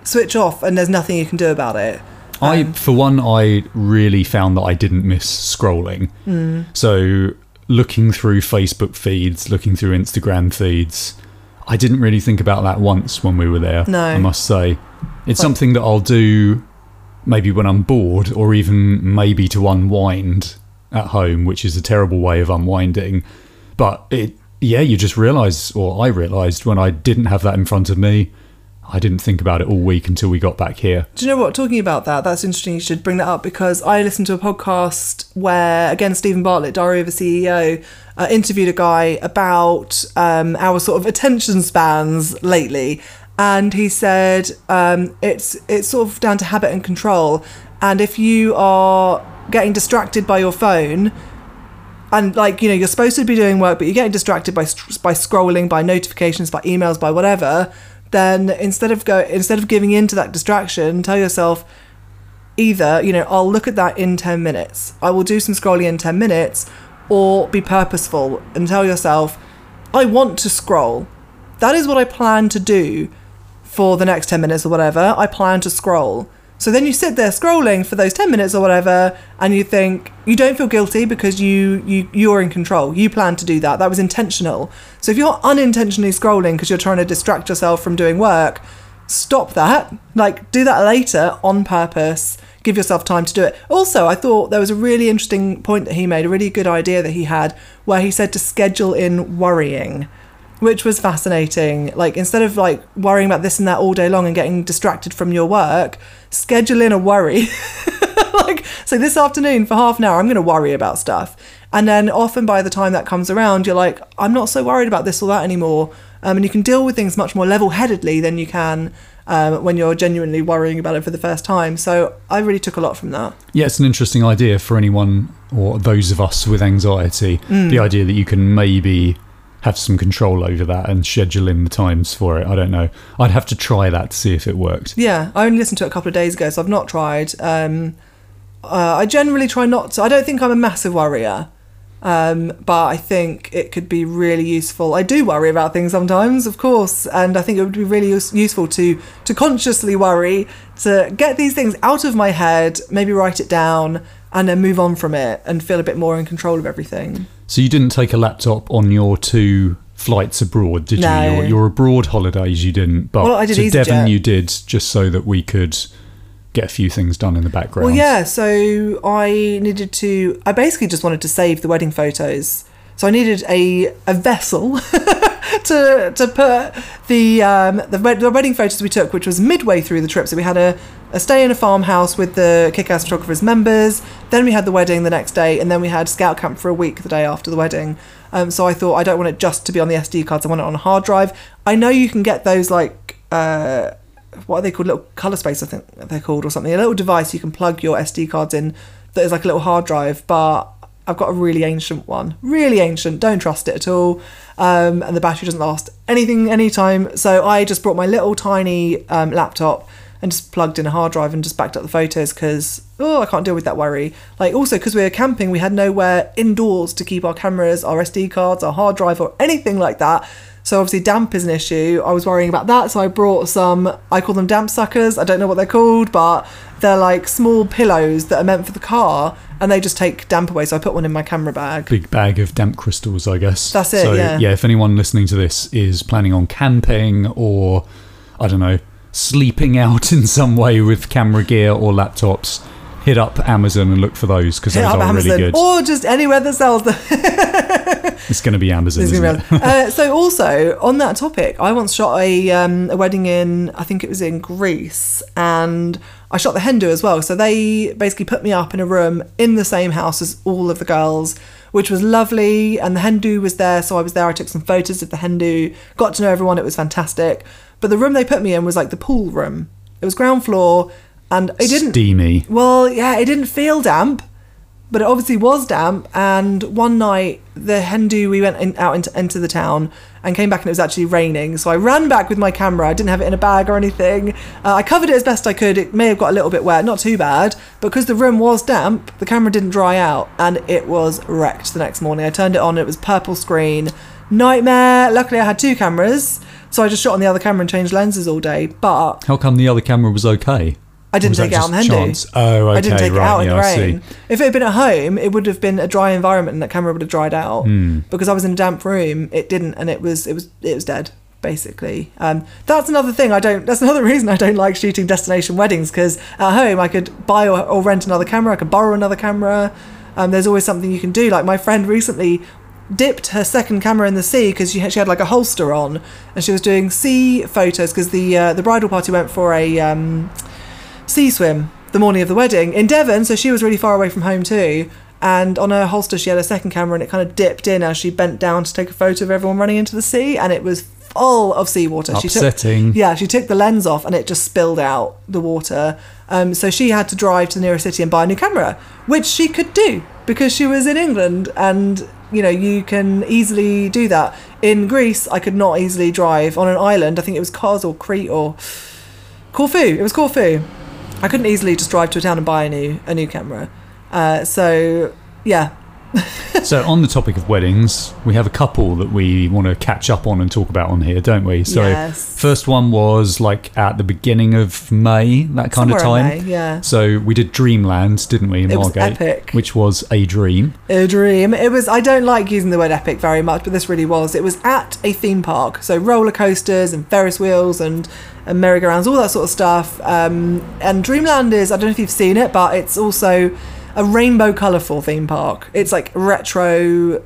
switch off and there's nothing you can do about it. I, Um, for one, I really found that I didn't miss scrolling. Hmm. So, looking through Facebook feeds, looking through Instagram feeds, I didn't really think about that once when we were there. No. I must say, it's something that I'll do maybe when I'm bored, or even maybe to unwind at home, which is a terrible way of unwinding. But it, yeah, you just realise, or I realised when I didn't have that in front of me. I didn't think about it all week until we got back here. Do you know what? Talking about that, that's interesting. You should bring that up because I listened to a podcast where, again, Steven Bartlett, Diary of a CEO, uh, interviewed a guy about um, our sort of attention spans lately, and he said um, it's it's sort of down to habit and control. And if you are getting distracted by your phone, and like you know you're supposed to be doing work but you're getting distracted by by scrolling by notifications by emails by whatever. Then instead of go instead of giving in to that distraction tell yourself either you know I'll look at that in 10 minutes. I will do some scrolling in 10 minutes or be purposeful and tell yourself I want to scroll. That is what I plan to do for the next 10 minutes or whatever. I plan to scroll so then you sit there scrolling for those 10 minutes or whatever and you think you don't feel guilty because you you you're in control. You plan to do that. That was intentional. So if you're unintentionally scrolling because you're trying to distract yourself from doing work, stop that. Like do that later on purpose. Give yourself time to do it. Also, I thought there was a really interesting point that he made, a really good idea that he had where he said to schedule in worrying which was fascinating. Like instead of like worrying about this and that all day long and getting distracted from your work, schedule in a worry. like so this afternoon for half an hour I'm going to worry about stuff. And then often by the time that comes around you're like I'm not so worried about this or that anymore. Um, and you can deal with things much more level-headedly than you can um, when you're genuinely worrying about it for the first time. So I really took a lot from that. Yeah, it's an interesting idea for anyone or those of us with anxiety. Mm. The idea that you can maybe have some control over that and schedule in the times for it. I don't know. I'd have to try that to see if it worked. Yeah, I only listened to it a couple of days ago, so I've not tried. Um, uh, I generally try not to. I don't think I'm a massive worrier, um, but I think it could be really useful. I do worry about things sometimes, of course, and I think it would be really use- useful to to consciously worry, to get these things out of my head, maybe write it down, and then move on from it and feel a bit more in control of everything. So you didn't take a laptop on your two flights abroad, did No. you? Your, your abroad holidays you didn't, but Well, I did to Devon EasyJet. you did, just so that we could get a few things done in the background. Well, yeah. So I needed to. I basically just wanted to save the wedding photos. So I needed a a vessel to to put the um, the, the wedding photos we took, which was midway through the trip. So we had a, a stay in a farmhouse with the kick-ass photographers members. Then we had the wedding the next day, and then we had scout camp for a week the day after the wedding. Um, so I thought I don't want it just to be on the SD cards. I want it on a hard drive. I know you can get those like. Uh, what are they called? Little color space, I think they're called, or something. A little device you can plug your SD cards in that is like a little hard drive, but I've got a really ancient one. Really ancient. Don't trust it at all. Um, and the battery doesn't last anything anytime. So I just brought my little tiny um, laptop and just plugged in a hard drive and just backed up the photos because oh I can't deal with that worry. Like also because we were camping, we had nowhere indoors to keep our cameras, our SD cards, our hard drive, or anything like that. So obviously damp is an issue. I was worrying about that, so I brought some. I call them damp suckers. I don't know what they're called, but they're like small pillows that are meant for the car, and they just take damp away. So I put one in my camera bag. Big bag of damp crystals, I guess. That's it, So, yeah. if anyone listening to this is planning on camping or, I don't know, sleeping out in some way with camera gear or laptops, hit up Amazon and look for those because those are Amazon really good. or just anywhere that sells them. It's going to be Amazon, isn't it? uh, so also on that topic, I once shot a um, a wedding in I think it was in Greece, and I shot the hen do as well. So they basically put me up in a room in the same house as all of the girls, which was lovely. And the hen do was there, so I was there. I took some photos of the hen do, got to know everyone. It was fantastic. But the room they put me in was like the pool room. It was ground floor, and it didn't. Steamy. Well, yeah, it didn't feel damp, but it obviously was damp. And one night, the hen do we went in, out into, into the town and came back, and it was actually raining. So I ran back with my camera. I didn't have it in a bag or anything. Uh, I covered it as best I could. It may have got a little bit wet, not too bad, but because the room was damp, the camera didn't dry out, and it was wrecked the next morning. I turned it on, it was purple screen, nightmare. Luckily, I had two cameras. So I just shot on the other camera and changed lenses all day, but How come the other camera was okay? I didn't take it out on hen do. chance? Oh, okay, I didn't take right, it out in yeah, the rain. If it had been at home, it would have been a dry environment and that camera would have dried out. Hmm. Because I was in a damp room, it didn't, and it was it was it was dead basically. Um, that's another thing I don't. That's another reason I don't like shooting destination weddings because at home I could buy or, or rent another camera. I could borrow another camera. Um, there's always something you can do. Like my friend recently dipped her second camera in the sea because she had, she had like a holster on and she was doing sea photos because the uh, the bridal party went for a um, sea swim the morning of the wedding in Devon, so she was really far away from home too. And on her holster, she had a second camera, and it kind of dipped in as she bent down to take a photo of everyone running into the sea, and it was full of seawater. She Upsetting. took, yeah, she took the lens off, and it just spilled out the water. Um, so she had to drive to the nearest city and buy a new camera, which she could do because she was in England, and you know you can easily do that. In Greece, I could not easily drive on an island. I think it was Kos or Crete or Corfu. It was Corfu. I couldn't easily just drive to a town and buy a new a new camera. Uh, so yeah, So, on the topic of weddings, we have a couple that we want to catch up on and talk about on here, don't we? So, Yes. first one was like at the beginning of May, that kind of time. May, yeah. So, we did Dreamland, didn't we, in It was epic. Which was a dream. a dream. It was. I don't like using the word epic very much, but this really was. It was at a theme park, so roller coasters and Ferris wheels and, and merry-go-rounds, all that sort of stuff. Um, and Dreamland is. I don't know if you've seen it, but it's also a rainbow colourful theme park. It's like retro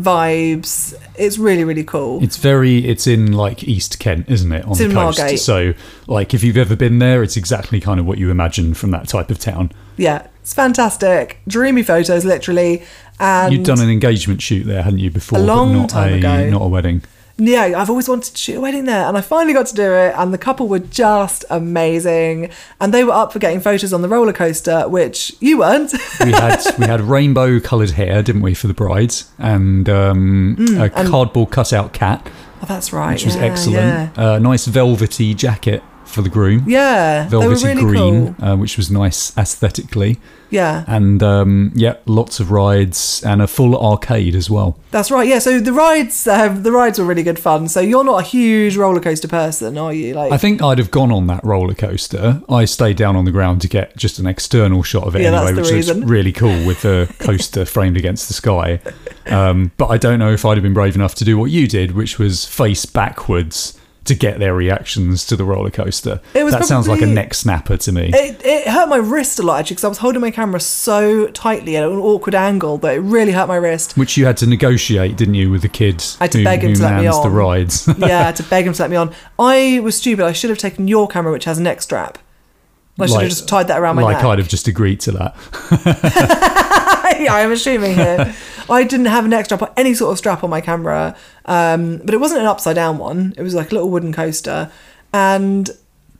vibes. It's really really cool. It's very, it's in like East Kent, isn't it? On It's the in coast. Margate. So, like, if you've ever been there, it's exactly kind of what you imagine from that type of town. Yeah, it's fantastic. Dreamy photos, literally. And You'd done an engagement shoot there, hadn't you, before? A long but not time a, ago. Not a wedding. Yeah, I've always wanted to shoot a wedding there, and I finally got to do it. And the couple were just amazing, and they were up for getting photos on the roller coaster, which you weren't. we had we had rainbow coloured hair, didn't we, for the brides, and um, Mm, a cardboard cutout cat, oh, that's right. which was excellent. Yeah, A nice velvety jacket for the groom, yeah velvety really green, cool. uh, which was nice aesthetically, Yeah, and um, yeah, lots of rides and a full arcade as well. that's right. Yeah, so the rides, um, the rides were really good fun. So you're not a huge roller coaster person, are you? Like, I think I'd have gone on that roller coaster. I stayed down on the ground to get just an external shot of it Yeah, anyway, which reason. really cool with the coaster framed against the sky. Um, but I don't know if I'd have been brave enough to do what you did, which was face backwards to get their reactions to the roller coaster. It was that sounds like a neck snapper to me. It, it hurt my wrist a lot actually because I was holding my camera so tightly at an awkward angle that it really hurt my wrist. which you had to negotiate, didn't you, with the kids I had to who, beg him to let me on the rides? yeah, to beg him to let me on. I was stupid. I should have taken your camera, which has a neck strap. I should Like- have just tied that around my like neck. I'd have just agreed to that. I'm assuming here. I didn't have a neck strap or any sort of strap on my camera, um, but it wasn't an upside down one. It was like a little wooden coaster, and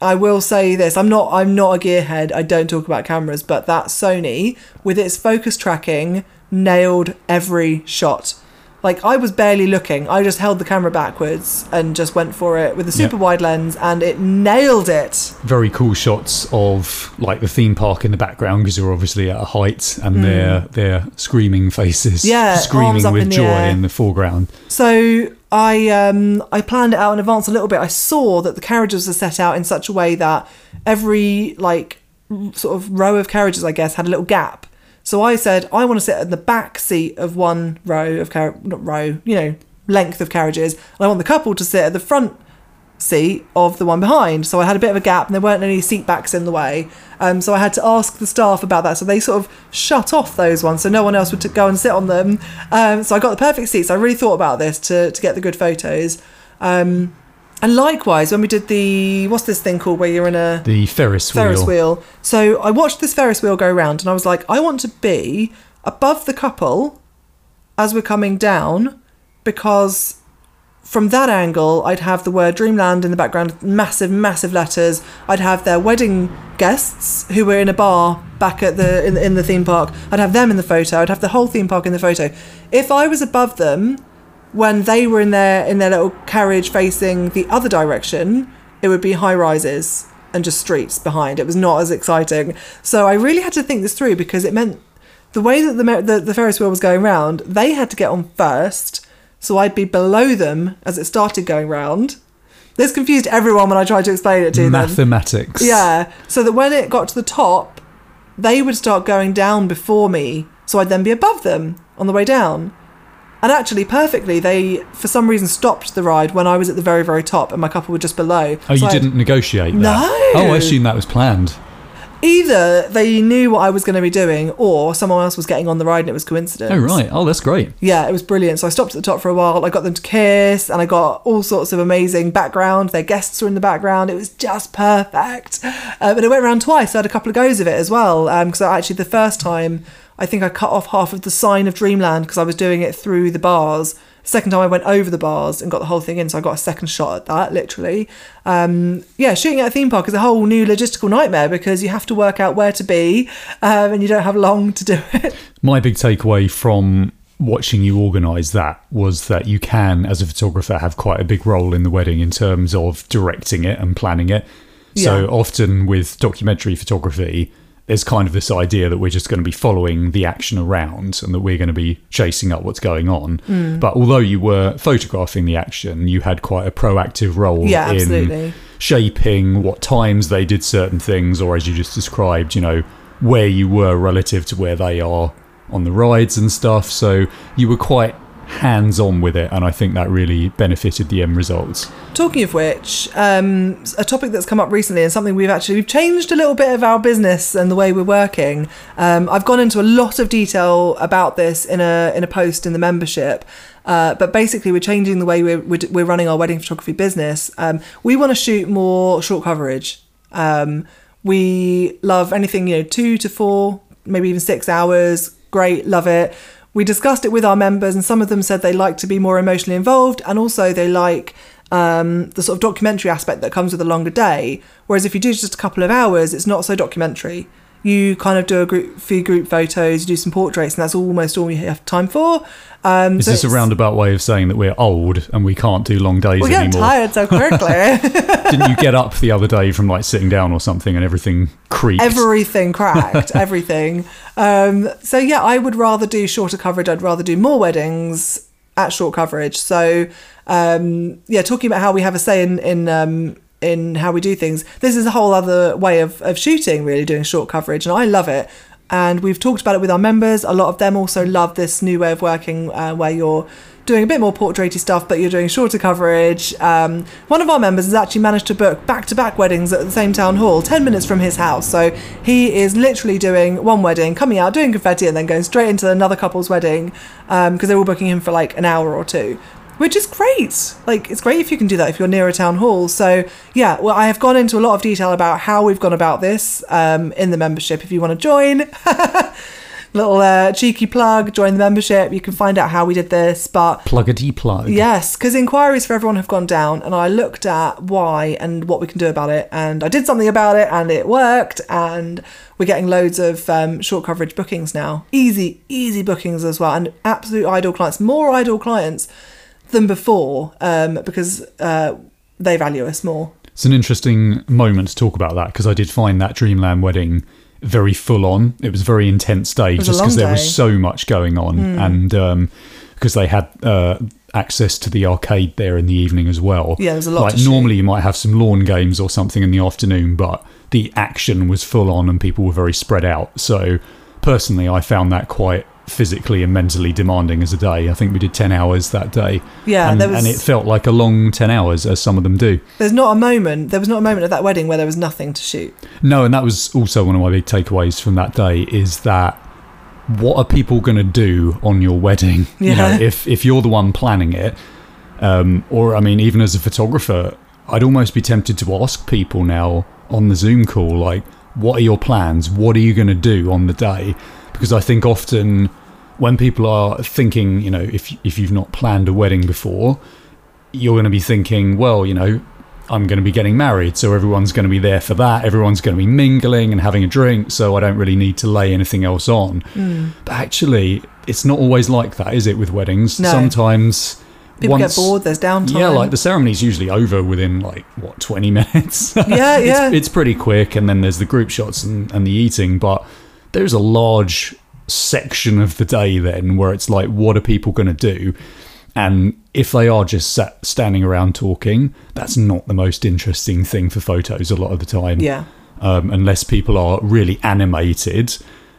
I will say this: I'm not I'm not a gearhead. I don't talk about cameras, but that Sony with its focus tracking nailed every shot. Like I was barely looking. I just held the camera backwards and just went for it with a super Yeah. wide lens, and it nailed it. very cool shots of like the theme park in the background because you're obviously at a height and their their screaming faces. Yeah, screaming with in joy air. in the foreground So I um I planned it out in advance a little bit. I saw that the carriages are set out in such a way that every like sort of row of carriages, I guess, had a little gap. So I said I want to sit in the back seat of one row of car not row, you know, length of carriages, and I want the couple to sit at the front seat of the one behind. So I had a bit of a gap and there weren't any seat backs in the way. Um, so I had to ask the staff about that. So they sort of shut off those ones so no one else would t- go and sit on them. Um, so I got the perfect seats. I really thought about this to, to get the good photos. Um, and likewise, when we did the, what's this thing called where you're in a the ferris wheel, Ferris wheel. So I watched this Ferris wheel go round and I was like, I want to be above the couple as we're coming down because from that angle, I'd have the word Dreamland in the background, massive, massive letters. I'd have their wedding guests who were in a bar back at the in, in the theme park. I'd have them in the photo. I'd have the whole theme park in the photo. If I was above them when they were in their in their little carriage facing the other direction, it would be high rises and just streets behind. It was not as exciting. So I really had to think this through because it meant the way that the the, the Ferris wheel was going round, they had to get on first. So I'd be below them as it started going round. This confused everyone when I tried to explain it to them. Mathematics. Yeah, so that when it got to the top, they would start going down before me, so I'd then be above them on the way down. And actually, perfectly, they for some reason stopped the ride when I was at the very, very top, and my couple were just below. Oh, you So I- didn't negotiate that? No. Oh, I assume that was planned. Either they knew what I was going to be doing, or someone else was getting on the ride and it was coincidence. Oh, right. Oh, that's great. Yeah, it was brilliant. So I stopped at the top for a while. I got them to kiss, and I got all sorts of amazing background. Their guests were in the background. It was just perfect. Um, and it went around twice. I had a couple of goes of it as well. Because actually, the first time, I think I cut off half of the sign of Dreamland because I was doing it through the bars. Second time, I went over the bars and got the whole thing in, so I got a second shot at that, literally. Um, yeah, shooting at a theme park is a whole new logistical nightmare because you have to work out where to be um, and you don't have long to do it. My big takeaway from watching you organise that was that you can, as a photographer, have quite a big role in the wedding in terms of directing it and planning it. So Yeah. often with documentary photography, there's kind of this idea that we're just going to be following the action around and that we're going to be chasing up what's going on. Hmm. But although you were photographing the action, you had quite a proactive role Yeah, in absolutely. shaping what times they did certain things, or as you just described, you know, where you were relative to where they are on the rides and stuff. So you were quite hands on with it, and I think that really benefited the end results. Talking of which, um, a topic that's come up recently and something we've actually we've changed a little bit of our business and the way we're working. Um, I've gone into a lot of detail about this in a in a post in the membership. Uh, but basically, we're changing the way we're, we're, running our wedding photography business. Um, we want to shoot more short coverage. Um, we love anything, you know, two to four, maybe even six hours. Great, love it. We discussed it with our members, and some of them said they like to be more emotionally involved, and also they like um, the sort of documentary aspect that comes with a longer day. Whereas if you do just a couple of hours, it's not so documentary. You kind of do a group, few group photos, you do some portraits, and that's almost all you have time for. Um, Is so this a roundabout way of saying that we're old and we can't do long days getting anymore? tired so quickly. Didn't you get up the other day from like sitting down or something and everything creaked? everything cracked everything um, so yeah i would rather do shorter coverage i'd rather do more weddings at short coverage so um, yeah talking about how we have a say in in um, in how we do things this is a whole other way of, of shooting really doing short coverage and i love it and we've talked about it with our members a lot of them also love this new way of working uh, where you're doing a bit more portraity stuff, but you're doing shorter coverage. Um, one of our members has actually managed to book back-to-back weddings at the same town hall, ten minutes from his house. So he is literally doing one wedding, coming out, doing confetti, and then going straight into another couple's wedding because they were booking him for like an hour or two. Which is great. Like, it's great if you can do that if you're near a town hall. So, yeah, well, I have gone into a lot of detail about how we've gone about this um, in the membership. If you want to join, little uh, cheeky plug, join the membership. You can find out how we did this. But Pluggity plug. Yes, because inquiries for everyone have gone down, and I looked at why and what we can do about it, and I did something about it, and it worked, and we're getting loads of um, short coverage bookings now. Easy, easy bookings as well, and absolute idle clients, more idle clients than before, um, because uh, they value us more. It's an interesting moment to talk about that because I did find that Dreamland wedding very full on. It was a very intense day just because there was. So much going on, and um, because they had uh, access to the arcade there in the evening as well. Yeah, there was a lot Like normally, you might have some lawn games or something in the afternoon, but the action was full on and people were very spread out. So personally, I found that quite physically and mentally demanding as a day. I think we did ten hours that day. Yeah, and, there was- and it felt like a long ten hours, as some of them do. There's not a moment. There was not a moment at that wedding where there was nothing to shoot. No, and that was also one of my big takeaways from that day is that what are people going to do on your wedding? You know, Yeah. if if you're the one planning it, um, or I mean, even as a photographer, I'd almost be tempted to ask people now on the Zoom call, like, what are your plans? What are you going to do on the day? Because I think often when people are thinking, you know, if if you've not planned a wedding before, you're going to be thinking, well, you know, I'm going to be getting married, so everyone's going to be there for that. Everyone's going to be mingling and having a drink, so I don't really need to lay anything else on. Hmm. But actually, it's not always like that, is it? With weddings, No. sometimes People once, get bored. There's downtime. Yeah, like the ceremony's usually over within like what 20 minutes. Yeah, yeah. It's, it's pretty quick, and then there's the group shots and, and the eating, but there's a large section of the day then where it's like, what are people going to do? And if they are just sat, standing around talking, that's not the most interesting thing for photos a lot of the time. yeah. Um, unless people are really animated,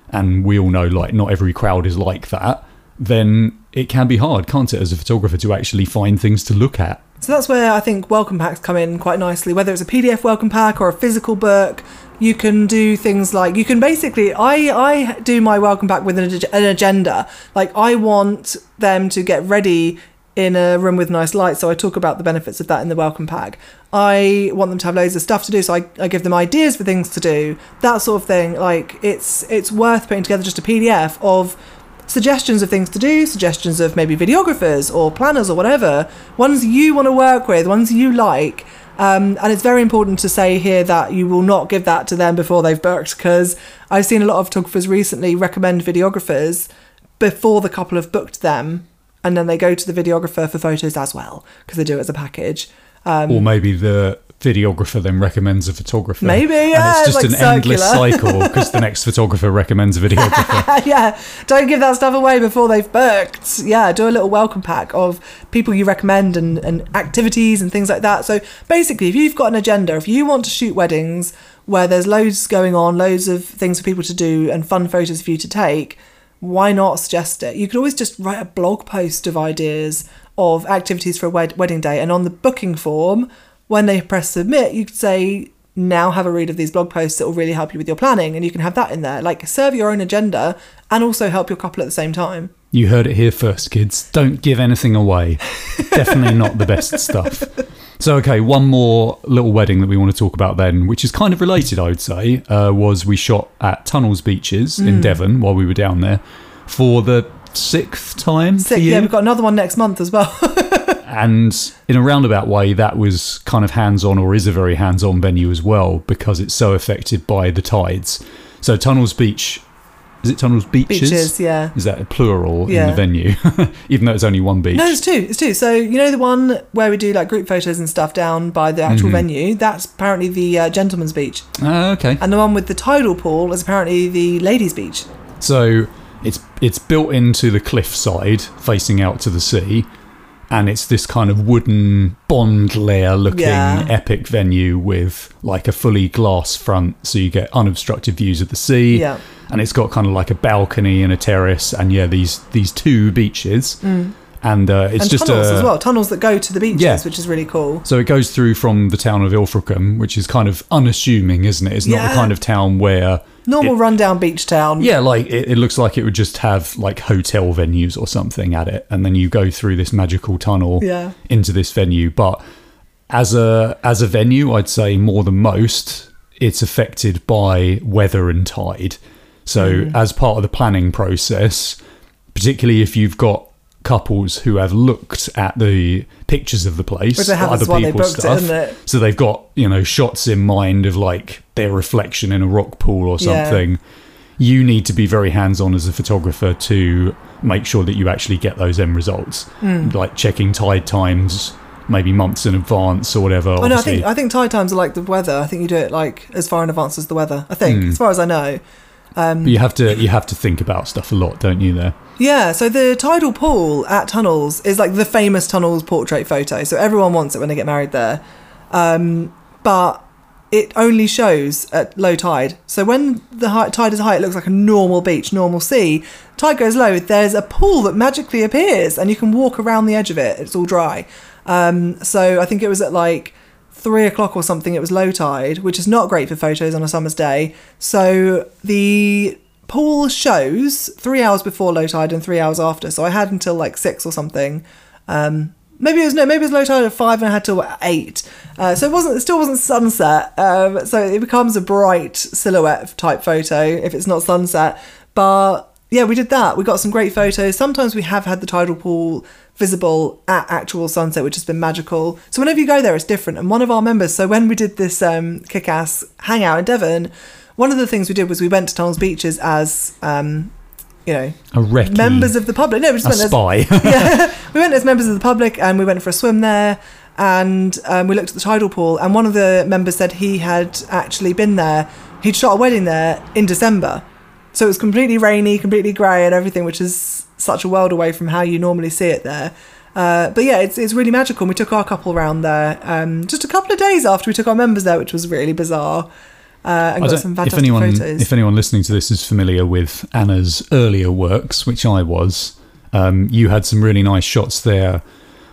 and we all know like not every crowd is like that, then it can be hard, can't it, as a photographer to actually find things to look at. So that's where I think welcome packs come in quite nicely. Whether it's a PDF welcome pack or a physical book, you can do things like you can basically. I I do my welcome pack with an, an agenda. Like I want them to get ready in a room with nice lights. So I talk about the benefits of that in the welcome pack. I want them to have loads of stuff to do. So I, I give them ideas for things to do. That sort of thing. Like it's it's worth putting together just a PDF of suggestions of things to do, suggestions of maybe videographers or planners or whatever, ones you want to work with, ones you like. Um, and it's very important to say here that you will not give that to them before they've booked because I've seen a lot of photographers recently recommend videographers before the couple have booked them and then they go to the videographer for photos as well because they do it as a package. Um, or maybe the videographer then recommends a photographer. Maybe, yeah, it's it's just like an endless cycle because the next photographer recommends a videographer. yeah, don't give that stuff away before they've booked. Yeah, do a little welcome pack of people you recommend and, and activities and things like that. So basically, if you've got an agenda, if you want to shoot weddings where there's loads going on, loads of things for people to do, and fun photos for you to take, why not suggest it? You could always just write a blog post of ideas of activities for a wed- wedding day, and on the booking form, when they press submit, you could say, now have a read of these blog posts that will really help you with your planning, and you can have that in there. Like, serve your own agenda and also help your couple at the same time. You heard it here first, kids. Don't give anything away. Definitely not the best stuff. So, okay, one more little wedding that we want to talk about then, which is kind of related, I would say, uh, was we shot at Tunnels Beaches Mm. in Devon while we were down there for the sixth time. you. Yeah, we've got another one next month as well. and in a roundabout way, that was kind of hands on, or is a very hands on venue as well, because it's so affected by the tides. So, Tunnels Beach, is it Tunnels Beaches? Beaches, yeah. Is that a plural in the venue? Even though it's only one beach. No, it's two. It's two. So you know the one where we do like group photos and stuff down by the Mm-hmm. actual venue. That's apparently the uh, gentleman's beach, Ah, okay. and the one with the tidal pool is apparently the ladies' beach. So it's it's built into the cliff side, facing out to the sea, and it's this kind of wooden bond layer looking Yeah. epic venue with like a fully glass front, so you get unobstructed views of the sea. Yeah. And it's got kind of like a balcony and a terrace, and yeah, these these two beaches, mm. And uh, it's and just tunnels a, as well. Tunnels that go to the beaches, Yeah. which is really cool. So it goes through from the town of Ilfracombe, which is kind of unassuming, isn't it? It's not the kind of town where Normal It- rundown beach town. Yeah, like it, it looks like it would just have like hotel venues or something at it, and then you go through this magical tunnel Yeah. into this venue. But as a as a venue, I'd say more than most, it's affected by weather and tide. So Mm. as part of the planning process, particularly if you've got couples who have looked at the pictures of the place, Which they have, other that's why they people's booked it, stuff, isn't it? so they've got you know shots in mind of like their reflection in a rock pool or Yeah. something. You need to be very hands on as a photographer to make sure that you actually get those end results, Hmm. like checking tide times, maybe months in advance or whatever. Oh no, I think I think tide times are like the weather. I think you do it like as far in advance as the weather. I think, Hmm. as far as I know. but you have to you have to think about stuff a lot, don't you? There, Yeah, so the tidal pool at Tunnels is like the famous Tunnels portrait photo. So everyone wants it when they get married there. Um, but it only shows at low tide. So when the high, tide is high, it looks like a normal beach, normal sea. Tide goes low, there's a pool that magically appears and you can walk around the edge of it. It's all dry. Um, so I think it was at like three o'clock or something, it was low tide, which is not great for photos on a summer's day. So the pool shows three hours before low tide and three hours after. So I had until like six or something. Um, maybe it was no, maybe it was low tide at five and I had till eight. Uh, so it wasn't, it still wasn't sunset. Um, so it becomes a bright silhouette type photo if it's not sunset. But yeah, we did that. We got some great photos. Sometimes we have had the tidal pool visible at actual sunset, which has been magical. So whenever you go there, it's different. And one of our members, so when we did this um, kick-ass hangout in Devon, one of the things we did was we went to Tunnels Beaches as, um, you know, A recce. members of the public. No, we just a went as spy. yeah, we went as members of the public and we went for a swim there and um, we looked at the tidal pool and one of the members said he had actually been there he'd shot a wedding there in december so it was completely rainy completely grey and everything which is such a world away from how you normally see it there uh, but yeah, it's, it's really magical. And we took our couple around there um, just a couple of days after we took our members there, which was really bizarre. Uh, and got some if anyone, photos. if anyone listening to this is familiar with Anna's earlier works, which I was, um, you had some really nice shots there,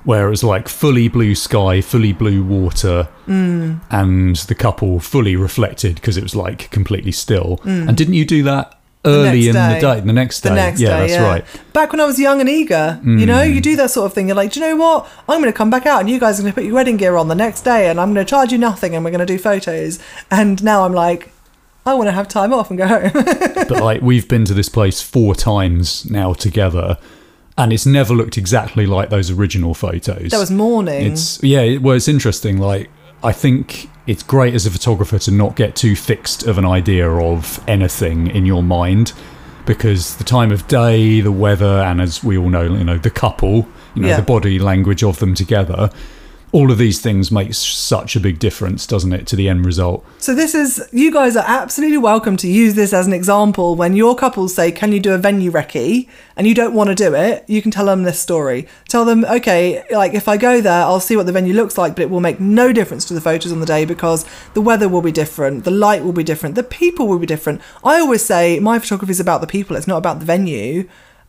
where it was like fully blue sky, fully blue water, Mm. and the couple fully reflected because it was like completely still. And didn't you do that early Mm. next in the day? The next day, the next yeah, day, that's yeah. right. Back when I was young and eager, you know, you do that sort of thing. You're like, do you know what? I'm going to come back out, and you guys are going to put your wedding gear on the next day, and I'm going to charge you nothing, and we're going to do photos. And now I'm like, I want to have time off and go home. but like we've been to this place four times now together, and it's never looked exactly like those original photos. that was morning. It's yeah. it- Well, it's interesting. Like I think it's great as a photographer to not get too fixed of an idea of anything in your mind, because the time of day, the weather, and as we all know, you know the couple, you know Yeah. the body language of them together. All of these things makes such a big difference, doesn't it, to the end result? So this is you guys are absolutely welcome to use this as an example when your couples say, "Can you do a venue recce?" and you don't want to do it, you can tell them this story. Tell them, "Okay, like if I go there, I'll see what the venue looks like, but it will make no difference to the photos on the day because the weather will be different, the light will be different, the people will be different." I always say my photography is about the people; it's not about the venue.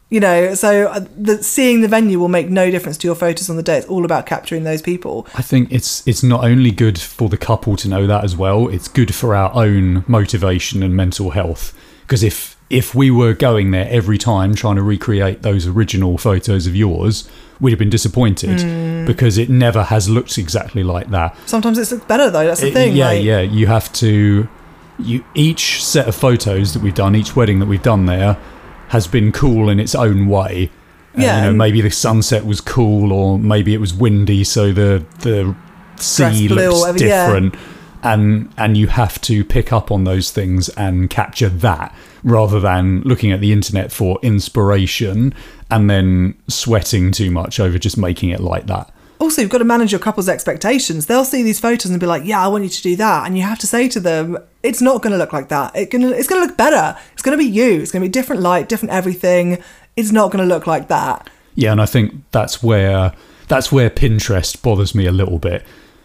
You know, so uh, the, seeing the venue will make no difference to your photos on the day. It's all about capturing those people. I think it's it's not only good for the couple to know that as well. It's good for our own motivation and mental health. Because if if we were going there every time trying to recreate those original photos of yours, we'd have been disappointed Hmm. because it never has looked exactly like that. Sometimes it's better though. That's the It- thing. yeah, like- yeah. You have to. You each set of photos that we've done, each wedding that we've done there, has been cool in its own way. Uh, Yeah, you know, maybe the sunset was cool, or maybe it was windy, so the the sea looks whatever, yeah. different. And and you have to pick up on those things and capture that rather than looking at the internet for inspiration and then sweating too much over just making it like that. Also you've got to manage your couple's expectations. They'll see these photos and be like yeah i want you to do that. And you have to say to them it's not going to look like that. It gonna, it's going to look better. It's going to be you. It's going to be different light different everything. It's not going to look like that. Yeah, and I think that's where that's where Pinterest bothers me a little bit.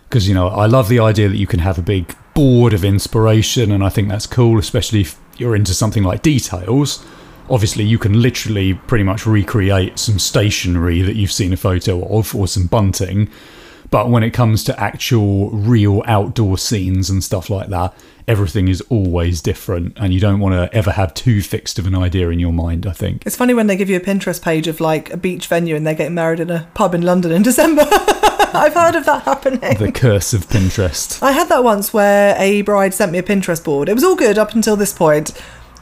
Because you know I love the idea that you can have a big board of inspiration, and I think that's cool, especially if you're into something like details. Obviously, you can literally pretty much recreate some stationery that you've seen a photo of, or some bunting. But when it comes to actual real outdoor scenes and stuff like that, everything is always different, and you don't want to ever have too fixed of an idea in your mind. I think. it's funny when they give you a pinterest page of like a beach venue and they're getting married in a pub in london in december i've heard of that happening The curse of Pinterest. I had that once where a bride sent me a Pinterest board. It was all good up until this point.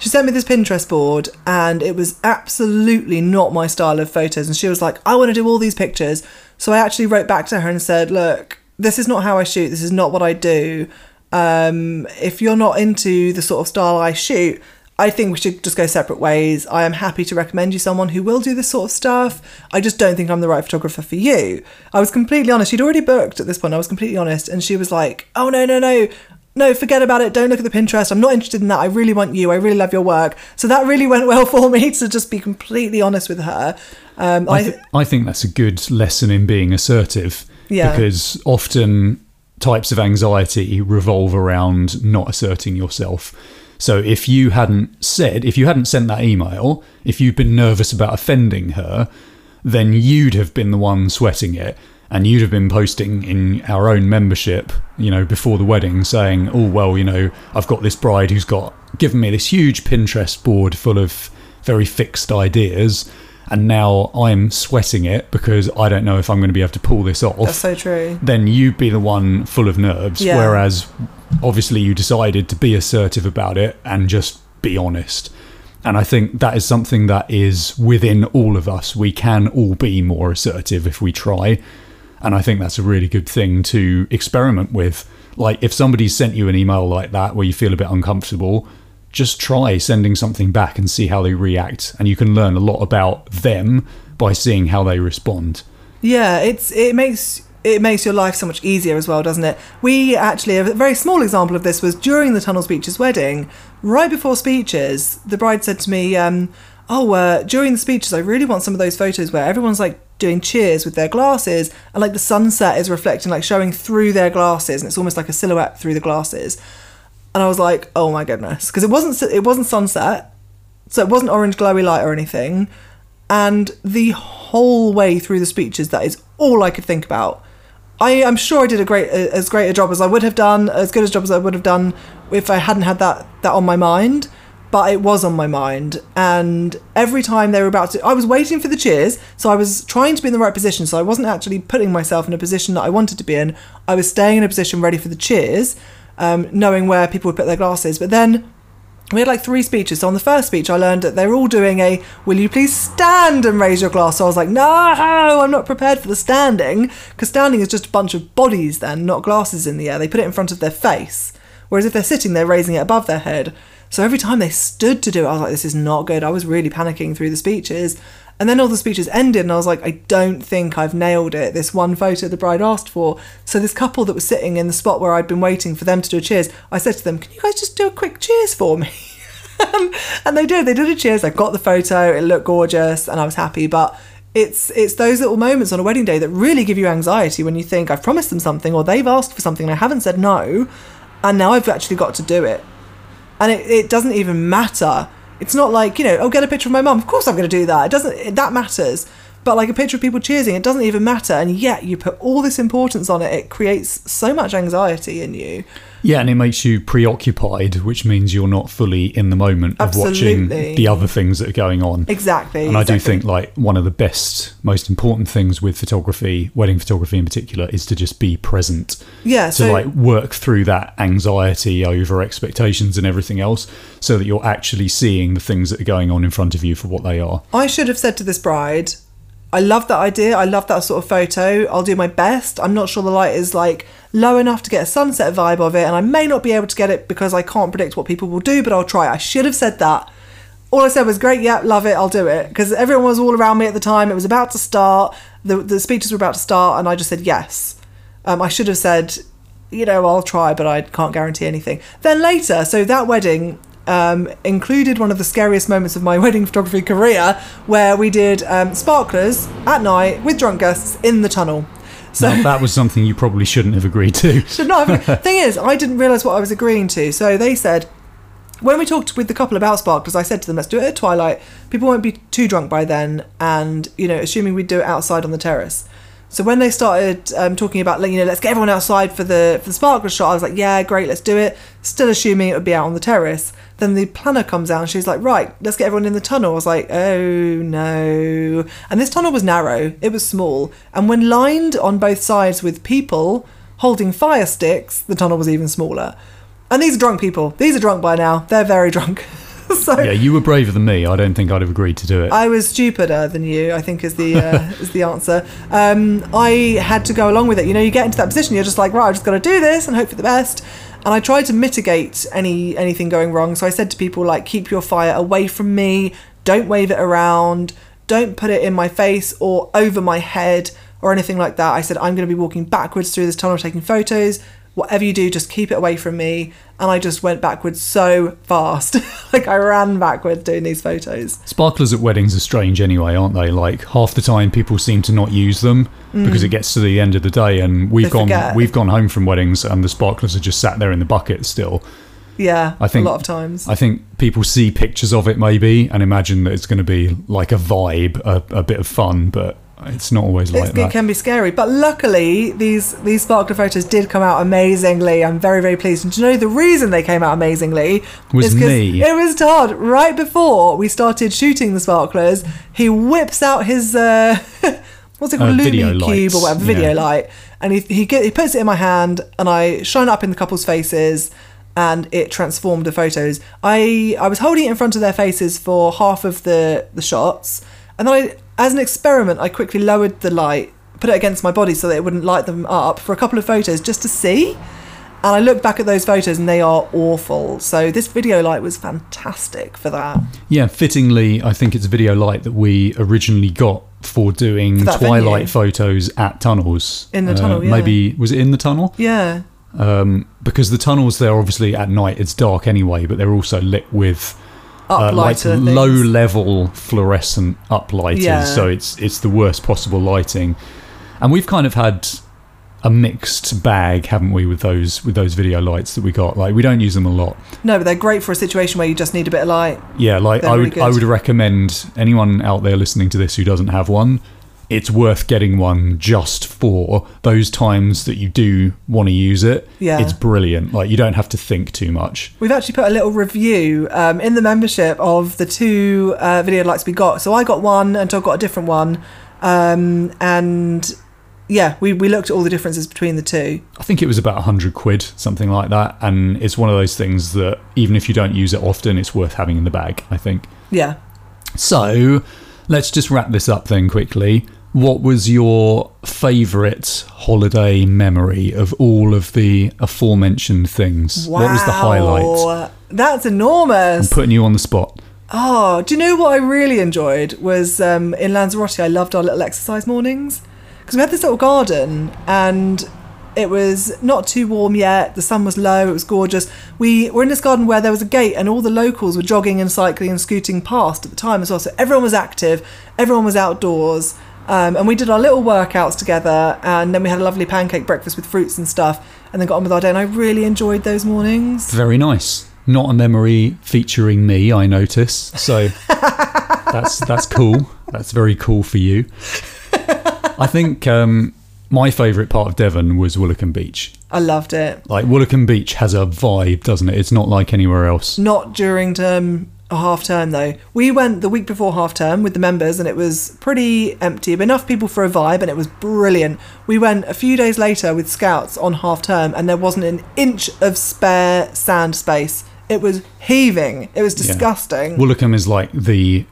She sent me this Pinterest board and it was absolutely not my style of photos. And she was like, I want to do all these pictures. So I actually wrote back to her and said, Look, this is not how I shoot. This is not what I do. Um, if you're not into the sort of style I shoot, I think we should just go separate ways. I am happy to recommend you someone who will do this sort of stuff. I just don't think I'm the right photographer for you. I was completely honest. She'd already booked at this point. I was completely honest. And she was like, oh, no, no, no. No, forget about it. Don't look at the Pinterest. I'm not interested in that. I really want you. I really love your work. So that really went well for me to just be completely honest with her. Um, I, I, th- I think that's a good lesson in being assertive. Yeah. Because often types of anxiety revolve around not asserting yourself. So if you hadn't said, if you hadn't sent that email, if you'd been nervous about offending her, then you'd have been the one sweating it. And you'd have been posting in our own membership, you know, before the wedding saying, oh, well, you know, I've got this bride who's got given me this huge Pinterest board full of very fixed ideas and now I'm sweating it because I don't know if I'm going to be able to pull this off, that's so true. then you'd be the one full of nerves. Yeah. Whereas obviously you decided to be assertive about it and just be honest. And I think that is something that is within all of us. We can all be more assertive if we try. And I think that's a really good thing to experiment with. Like, if somebody sent you an email like that where you feel a bit uncomfortable, just try sending something back and see how they react. And you can learn a lot about them by seeing how they respond. Yeah, it's it makes it makes your life so much easier as well, doesn't it? We actually a very small example of this was during the Tunnels Beaches wedding. Right before speeches, the bride said to me, um, "Oh, uh, during the speeches, I really want some of those photos where everyone's like doing cheers with their glasses and like the sunset is reflecting, like showing through their glasses, and it's almost like a silhouette through the glasses." And I was like, "Oh my goodness," because it wasn't it wasn't sunset, so it wasn't orange glowy light or anything, and the whole way through the speeches, that is all I could think about. I am sure I did a great as great a job as I would have done, as good a job as I would have done if I hadn't had that that on my mind. But it was on my mind, and every time they were about to, I was waiting for the cheers. So I was trying to be in the right position. So I wasn't actually putting myself in a position that I wanted to be in. I was staying in a position ready for the cheers, um, knowing where people would put their glasses. But then we had like three speeches. So on the first speech, I learned that they were all doing a "Will you please stand and raise your glass?" So I was like, "No, I'm not prepared for the standing," because standing is just a bunch of bodies, then not glasses in the air. They put it in front of their face, whereas if they're sitting, they're raising it above their head. So every time they stood to do it, I was like, "This is not good." I was really panicking through the speeches. And then all the speeches ended, and I was like, I don't think I've nailed it. This one photo the bride asked for. So, this couple that was sitting in the spot where I'd been waiting for them to do a cheers, I said to them, Can you guys just do a quick cheers for me? Um, and they did. They did a cheers. I got the photo. It looked gorgeous, and I was happy. But it's it's those little moments on a wedding day that really give you anxiety when you think I've promised them something or they've asked for something and I haven't said no, and now I've actually got to do it. And it, it doesn't even matter. It's not like you know, oh, get a picture of my mum. Of course, I'm going to do that. It doesn't. It, that matters. But like a picture of people cheering, it doesn't even matter. And yet you put all this importance on it. It creates so much anxiety in you. Yeah, and it makes you preoccupied, which means you're not fully in the moment of watching the other things that are going on. Exactly. And I do think like one of the best, most important things with photography, wedding photography in particular, is to just be present. Yeah. To So like work through that anxiety over expectations and everything else, so that you're actually seeing the things that are going on in front of you for what they are. I should have said to this bride, I love that idea. I love that sort of photo. I'll do my best. I'm not sure the light is like low enough to get a sunset vibe of it, and I may not be able to get it because I can't predict what people will do, but I'll try. I should have said that. All I said was, great, yeah, love it, I'll do it. Because everyone was all around me at the time. It was about to start. The, the speeches were about to start, and I just said yes. Um, I should have said, you know, I'll try, but I can't guarantee anything. Then later, so that wedding um, included one of the scariest moments of my wedding photography career, where we did um, sparklers at night with drunk guests in the tunnel. So Now, that was something you probably shouldn't have agreed to. should not have. Thing is, I didn't realise what I was agreeing to. So they said, when we talked with the couple about sparklers, I said to them, let's do it at twilight. People won't be too drunk by then, and you know, assuming we'd do it outside on the terrace. So when they started um, talking about, you know, let's get everyone outside for the for the sparkler shot, I was like, yeah, great, let's do it. Still assuming it would be out on the terrace. Then the planner comes out and she's like, right, let's get everyone in the tunnel. I was like, oh no. And this tunnel was narrow, it was small, and when lined on both sides with people holding fire sticks, the tunnel was even smaller. And these are drunk people. These are drunk by now. They're very drunk. so Yeah, you were braver than me. I don't think I'd have agreed to do it. I was stupider than you. I think is the uh, is the answer. Um, I had to go along with it. You know, you get into that position, you're just like, right, I've just got to do this and hope for the best. And I tried to mitigate any anything going wrong. So I said to people like, keep your fire away from me. Don't wave it around. Don't put it in my face or over my head or anything like that. I said I'm going to be walking backwards through this tunnel, taking photos. Whatever you do, just keep it away from me. And I just went backwards so fast. like I ran backwards doing these photos. Sparklers at weddings are strange anyway, aren't they? Like half the time people seem to not use them because it gets to the end of the day and we've Mm. They gone forget. we've gone home from weddings and the sparklers are just sat there in the bucket still. Yeah, I think a lot of times. I think people see pictures of it maybe and imagine that it's going to be like a vibe, a, a bit of fun, but it's not always like It's, it can be scary, but luckily these these sparkler photos did come out amazingly. I'm very very pleased. And do you know the reason they came out amazingly Was me. It was Todd. Right before we started shooting the sparklers, he whips out his uh, what's it called, Uh, Lume Cube lights, or whatever video yeah. light, and he he, get, he puts it in my hand, and I shine up in the couple's faces. and it transformed the photos. I I was holding it in front of their faces for half of the the shots, and then I, as an experiment, I quickly lowered the light, put it against my body so that it wouldn't light them up for a couple of photos just to see. And I look back at those photos and they are awful. So this video light was fantastic for that. Yeah, fittingly, I think it's a video light that we originally got for doing For twilight venue. photos at tunnels. In the Uh, tunnel, yeah. Maybe was it in the tunnel? Yeah. Um, because the tunnels there, obviously at night it's dark anyway, but they're also lit with uh, like low level fluorescent uplighters. Yeah. So it's it's the worst possible lighting, and we've kind of had a mixed bag, haven't we, with those with those video lights that we got? Like we don't use them a lot. No, but they're great for a situation where you just need a bit of light. Yeah, like They're I really would I would recommend anyone out there listening to this who doesn't have one. It's worth getting one just for those times that you do want to use it. Yeah. It's brilliant. Like you don't have to think too much. We've actually put a little review um, in the membership of the two uh, video lights we got. So I got one and Todd got a different one. Um, and yeah, we, we looked at all the differences between the two. I think it was about 100 quid, something like that. And it's one of those things that even if you don't use it often, it's worth having in the bag, I think. Yeah. So let's just wrap this up then quickly. What was your favourite holiday memory of all of the aforementioned things? Wow. What was the highlight? That's enormous. I'm Putting you on the spot. Oh, do you know what I really enjoyed was um, in Lanzarote? I loved our little exercise mornings because we had this little garden and it was not too warm yet. The sun was low. It was gorgeous. We were in this garden where there was a gate and all the locals were jogging and cycling and scooting past at the time as well. So everyone was active. Everyone was outdoors. Um, and we did our little workouts together and then we had a lovely pancake breakfast with fruits and stuff and then got on with our day and I really enjoyed those mornings. Very nice. Not a memory featuring me, I notice. So that's that's cool. That's very cool for you. I think um, my favourite part of Devon was Woolacombe Beach. I loved it. Like Woolacombe Beach has a vibe, doesn't it? It's not like anywhere else. Not during term a half term though. We went the week before half term with the members and it was pretty empty, but enough people for a vibe and it was brilliant. We went a few days later with scouts on half term and there wasn't an inch of spare sand space. It was heaving. It was Yeah. disgusting. Woolacombe is like the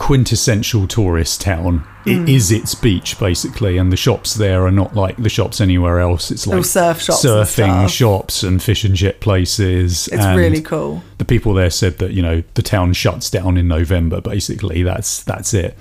quintessential tourist town. Mm. It is its beach basically, and the shops there are not like the shops anywhere else. It's like Little surf shops surfing stuff. shops and fish and chip places. It's and really cool. The people there said that you know the town shuts down in November. Basically, that's that's it.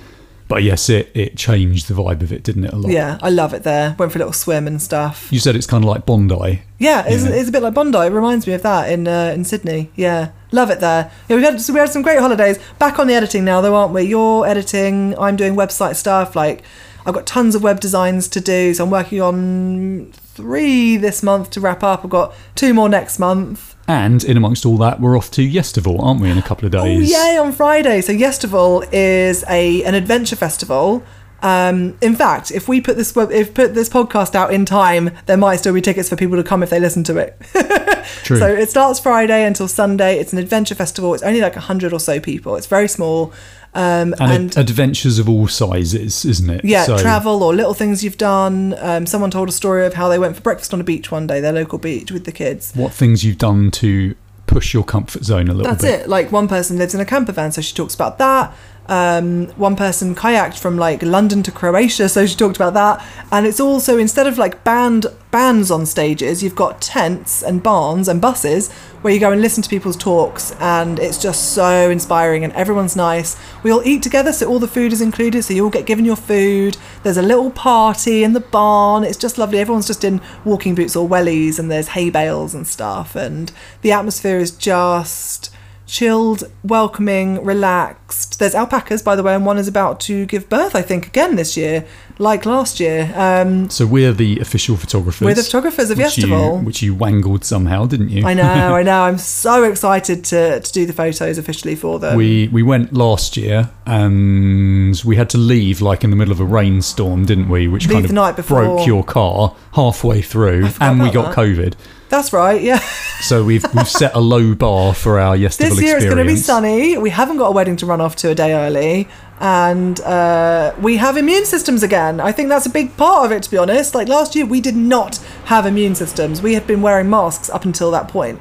But yes, it it changed the vibe of it, didn't it? A lot. Yeah, I love it there. Went for a little swim and stuff. You said it's kind of like Bondi. Yeah, it's, Yeah. it's a bit like Bondi. It reminds me of that in uh, in Sydney. Yeah, love it there. Yeah, we had so we had some great holidays. Back on the editing now, though, aren't we? You're editing. I'm doing website stuff. Like I've got tons of web designs to do. So I'm working on three this month to wrap up. I've got two more next month. And in amongst all that, we're off to Yestival, aren't we, in a couple of days? Oh days? yay! On Friday. So Yestival is a an adventure festival. Um, in fact, if we put this web, if put this podcast out in time, there might still be tickets for people to come if they listen to it. True. So it starts Friday until Sunday. It's an adventure festival. It's only like hundred or so people. It's very small. Um, and, and ad- adventures of all sizes, isn't it? yeah, So- travel or little things you've done. Um, someone told a story of how they went for breakfast on a beach one day, their local beach with the kids. what things you've done to push your comfort zone a little That's bit. it. Like one person lives in a camper van, so she talks about that. Um, one person kayaked from like London to Croatia, so she talked about that. And it's also instead of like band bands on stages, you've got tents and barns and buses where you go and listen to people's talks, and it's just so inspiring. And everyone's nice. We all eat together, so all the food is included. So you all get given your food. There's a little party in the barn. It's just lovely. Everyone's just in walking boots or wellies, and there's hay bales and stuff. And the atmosphere is just chilled, welcoming, relaxed. There's alpacas, by the way, and one is about to give birth, I think, again this year, like last year. Um, So we're the official photographers. we're the photographers of which you, Yestival. which you wangled somehow, didn't you? I know, I know. I'm so excited to, to do the photos officially for them. we we went last year and we had to leave like in the middle of a rainstorm, didn't we? Which Leave kind of the night before. broke your car halfway through, and we got that. COVID. That's right, yeah. So we've we've set a low bar for our Yestival This year it's going to be sunny. We haven't got a wedding to run off to a day early. And uh, we have immune systems again. I think that's a big part of it, to be honest. Like last year, we did not have immune systems. We had been wearing masks up until that point.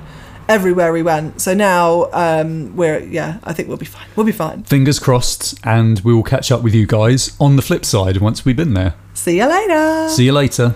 everywhere we went. So now um, we're yeah, I think we'll be fine. We'll be fine. Fingers crossed, and we will catch up with you guys on the flip side once we've been there. See you later. See you later.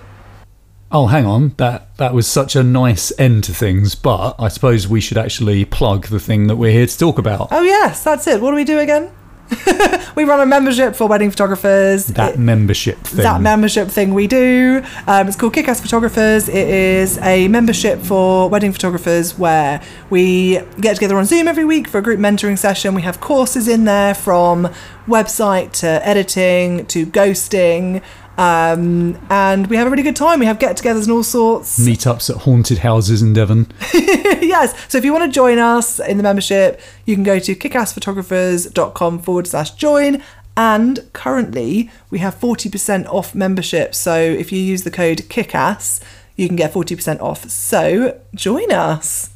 Oh, hang on. That that was such a nice end to things, but I suppose we should actually plug the thing that we're here to talk about. Oh yes, that's it. What do we do again? we run a membership for wedding photographers. That It- membership thing. that membership thing we do. Um, it's called Kickass Photographers. It is a membership for wedding photographers where we get together on Zoom every week for a group mentoring session. We have courses in there from website to editing to ghosting. Um, and we have a really good time. We have get togethers and all sorts. Meetups at haunted houses in Devon. yes. So if you want to join us in the membership, you can go to kickassphotographers.com forward slash join. And currently, we have 40% off membership. So if you use the code KICKASS, you can get 40% off. So join us.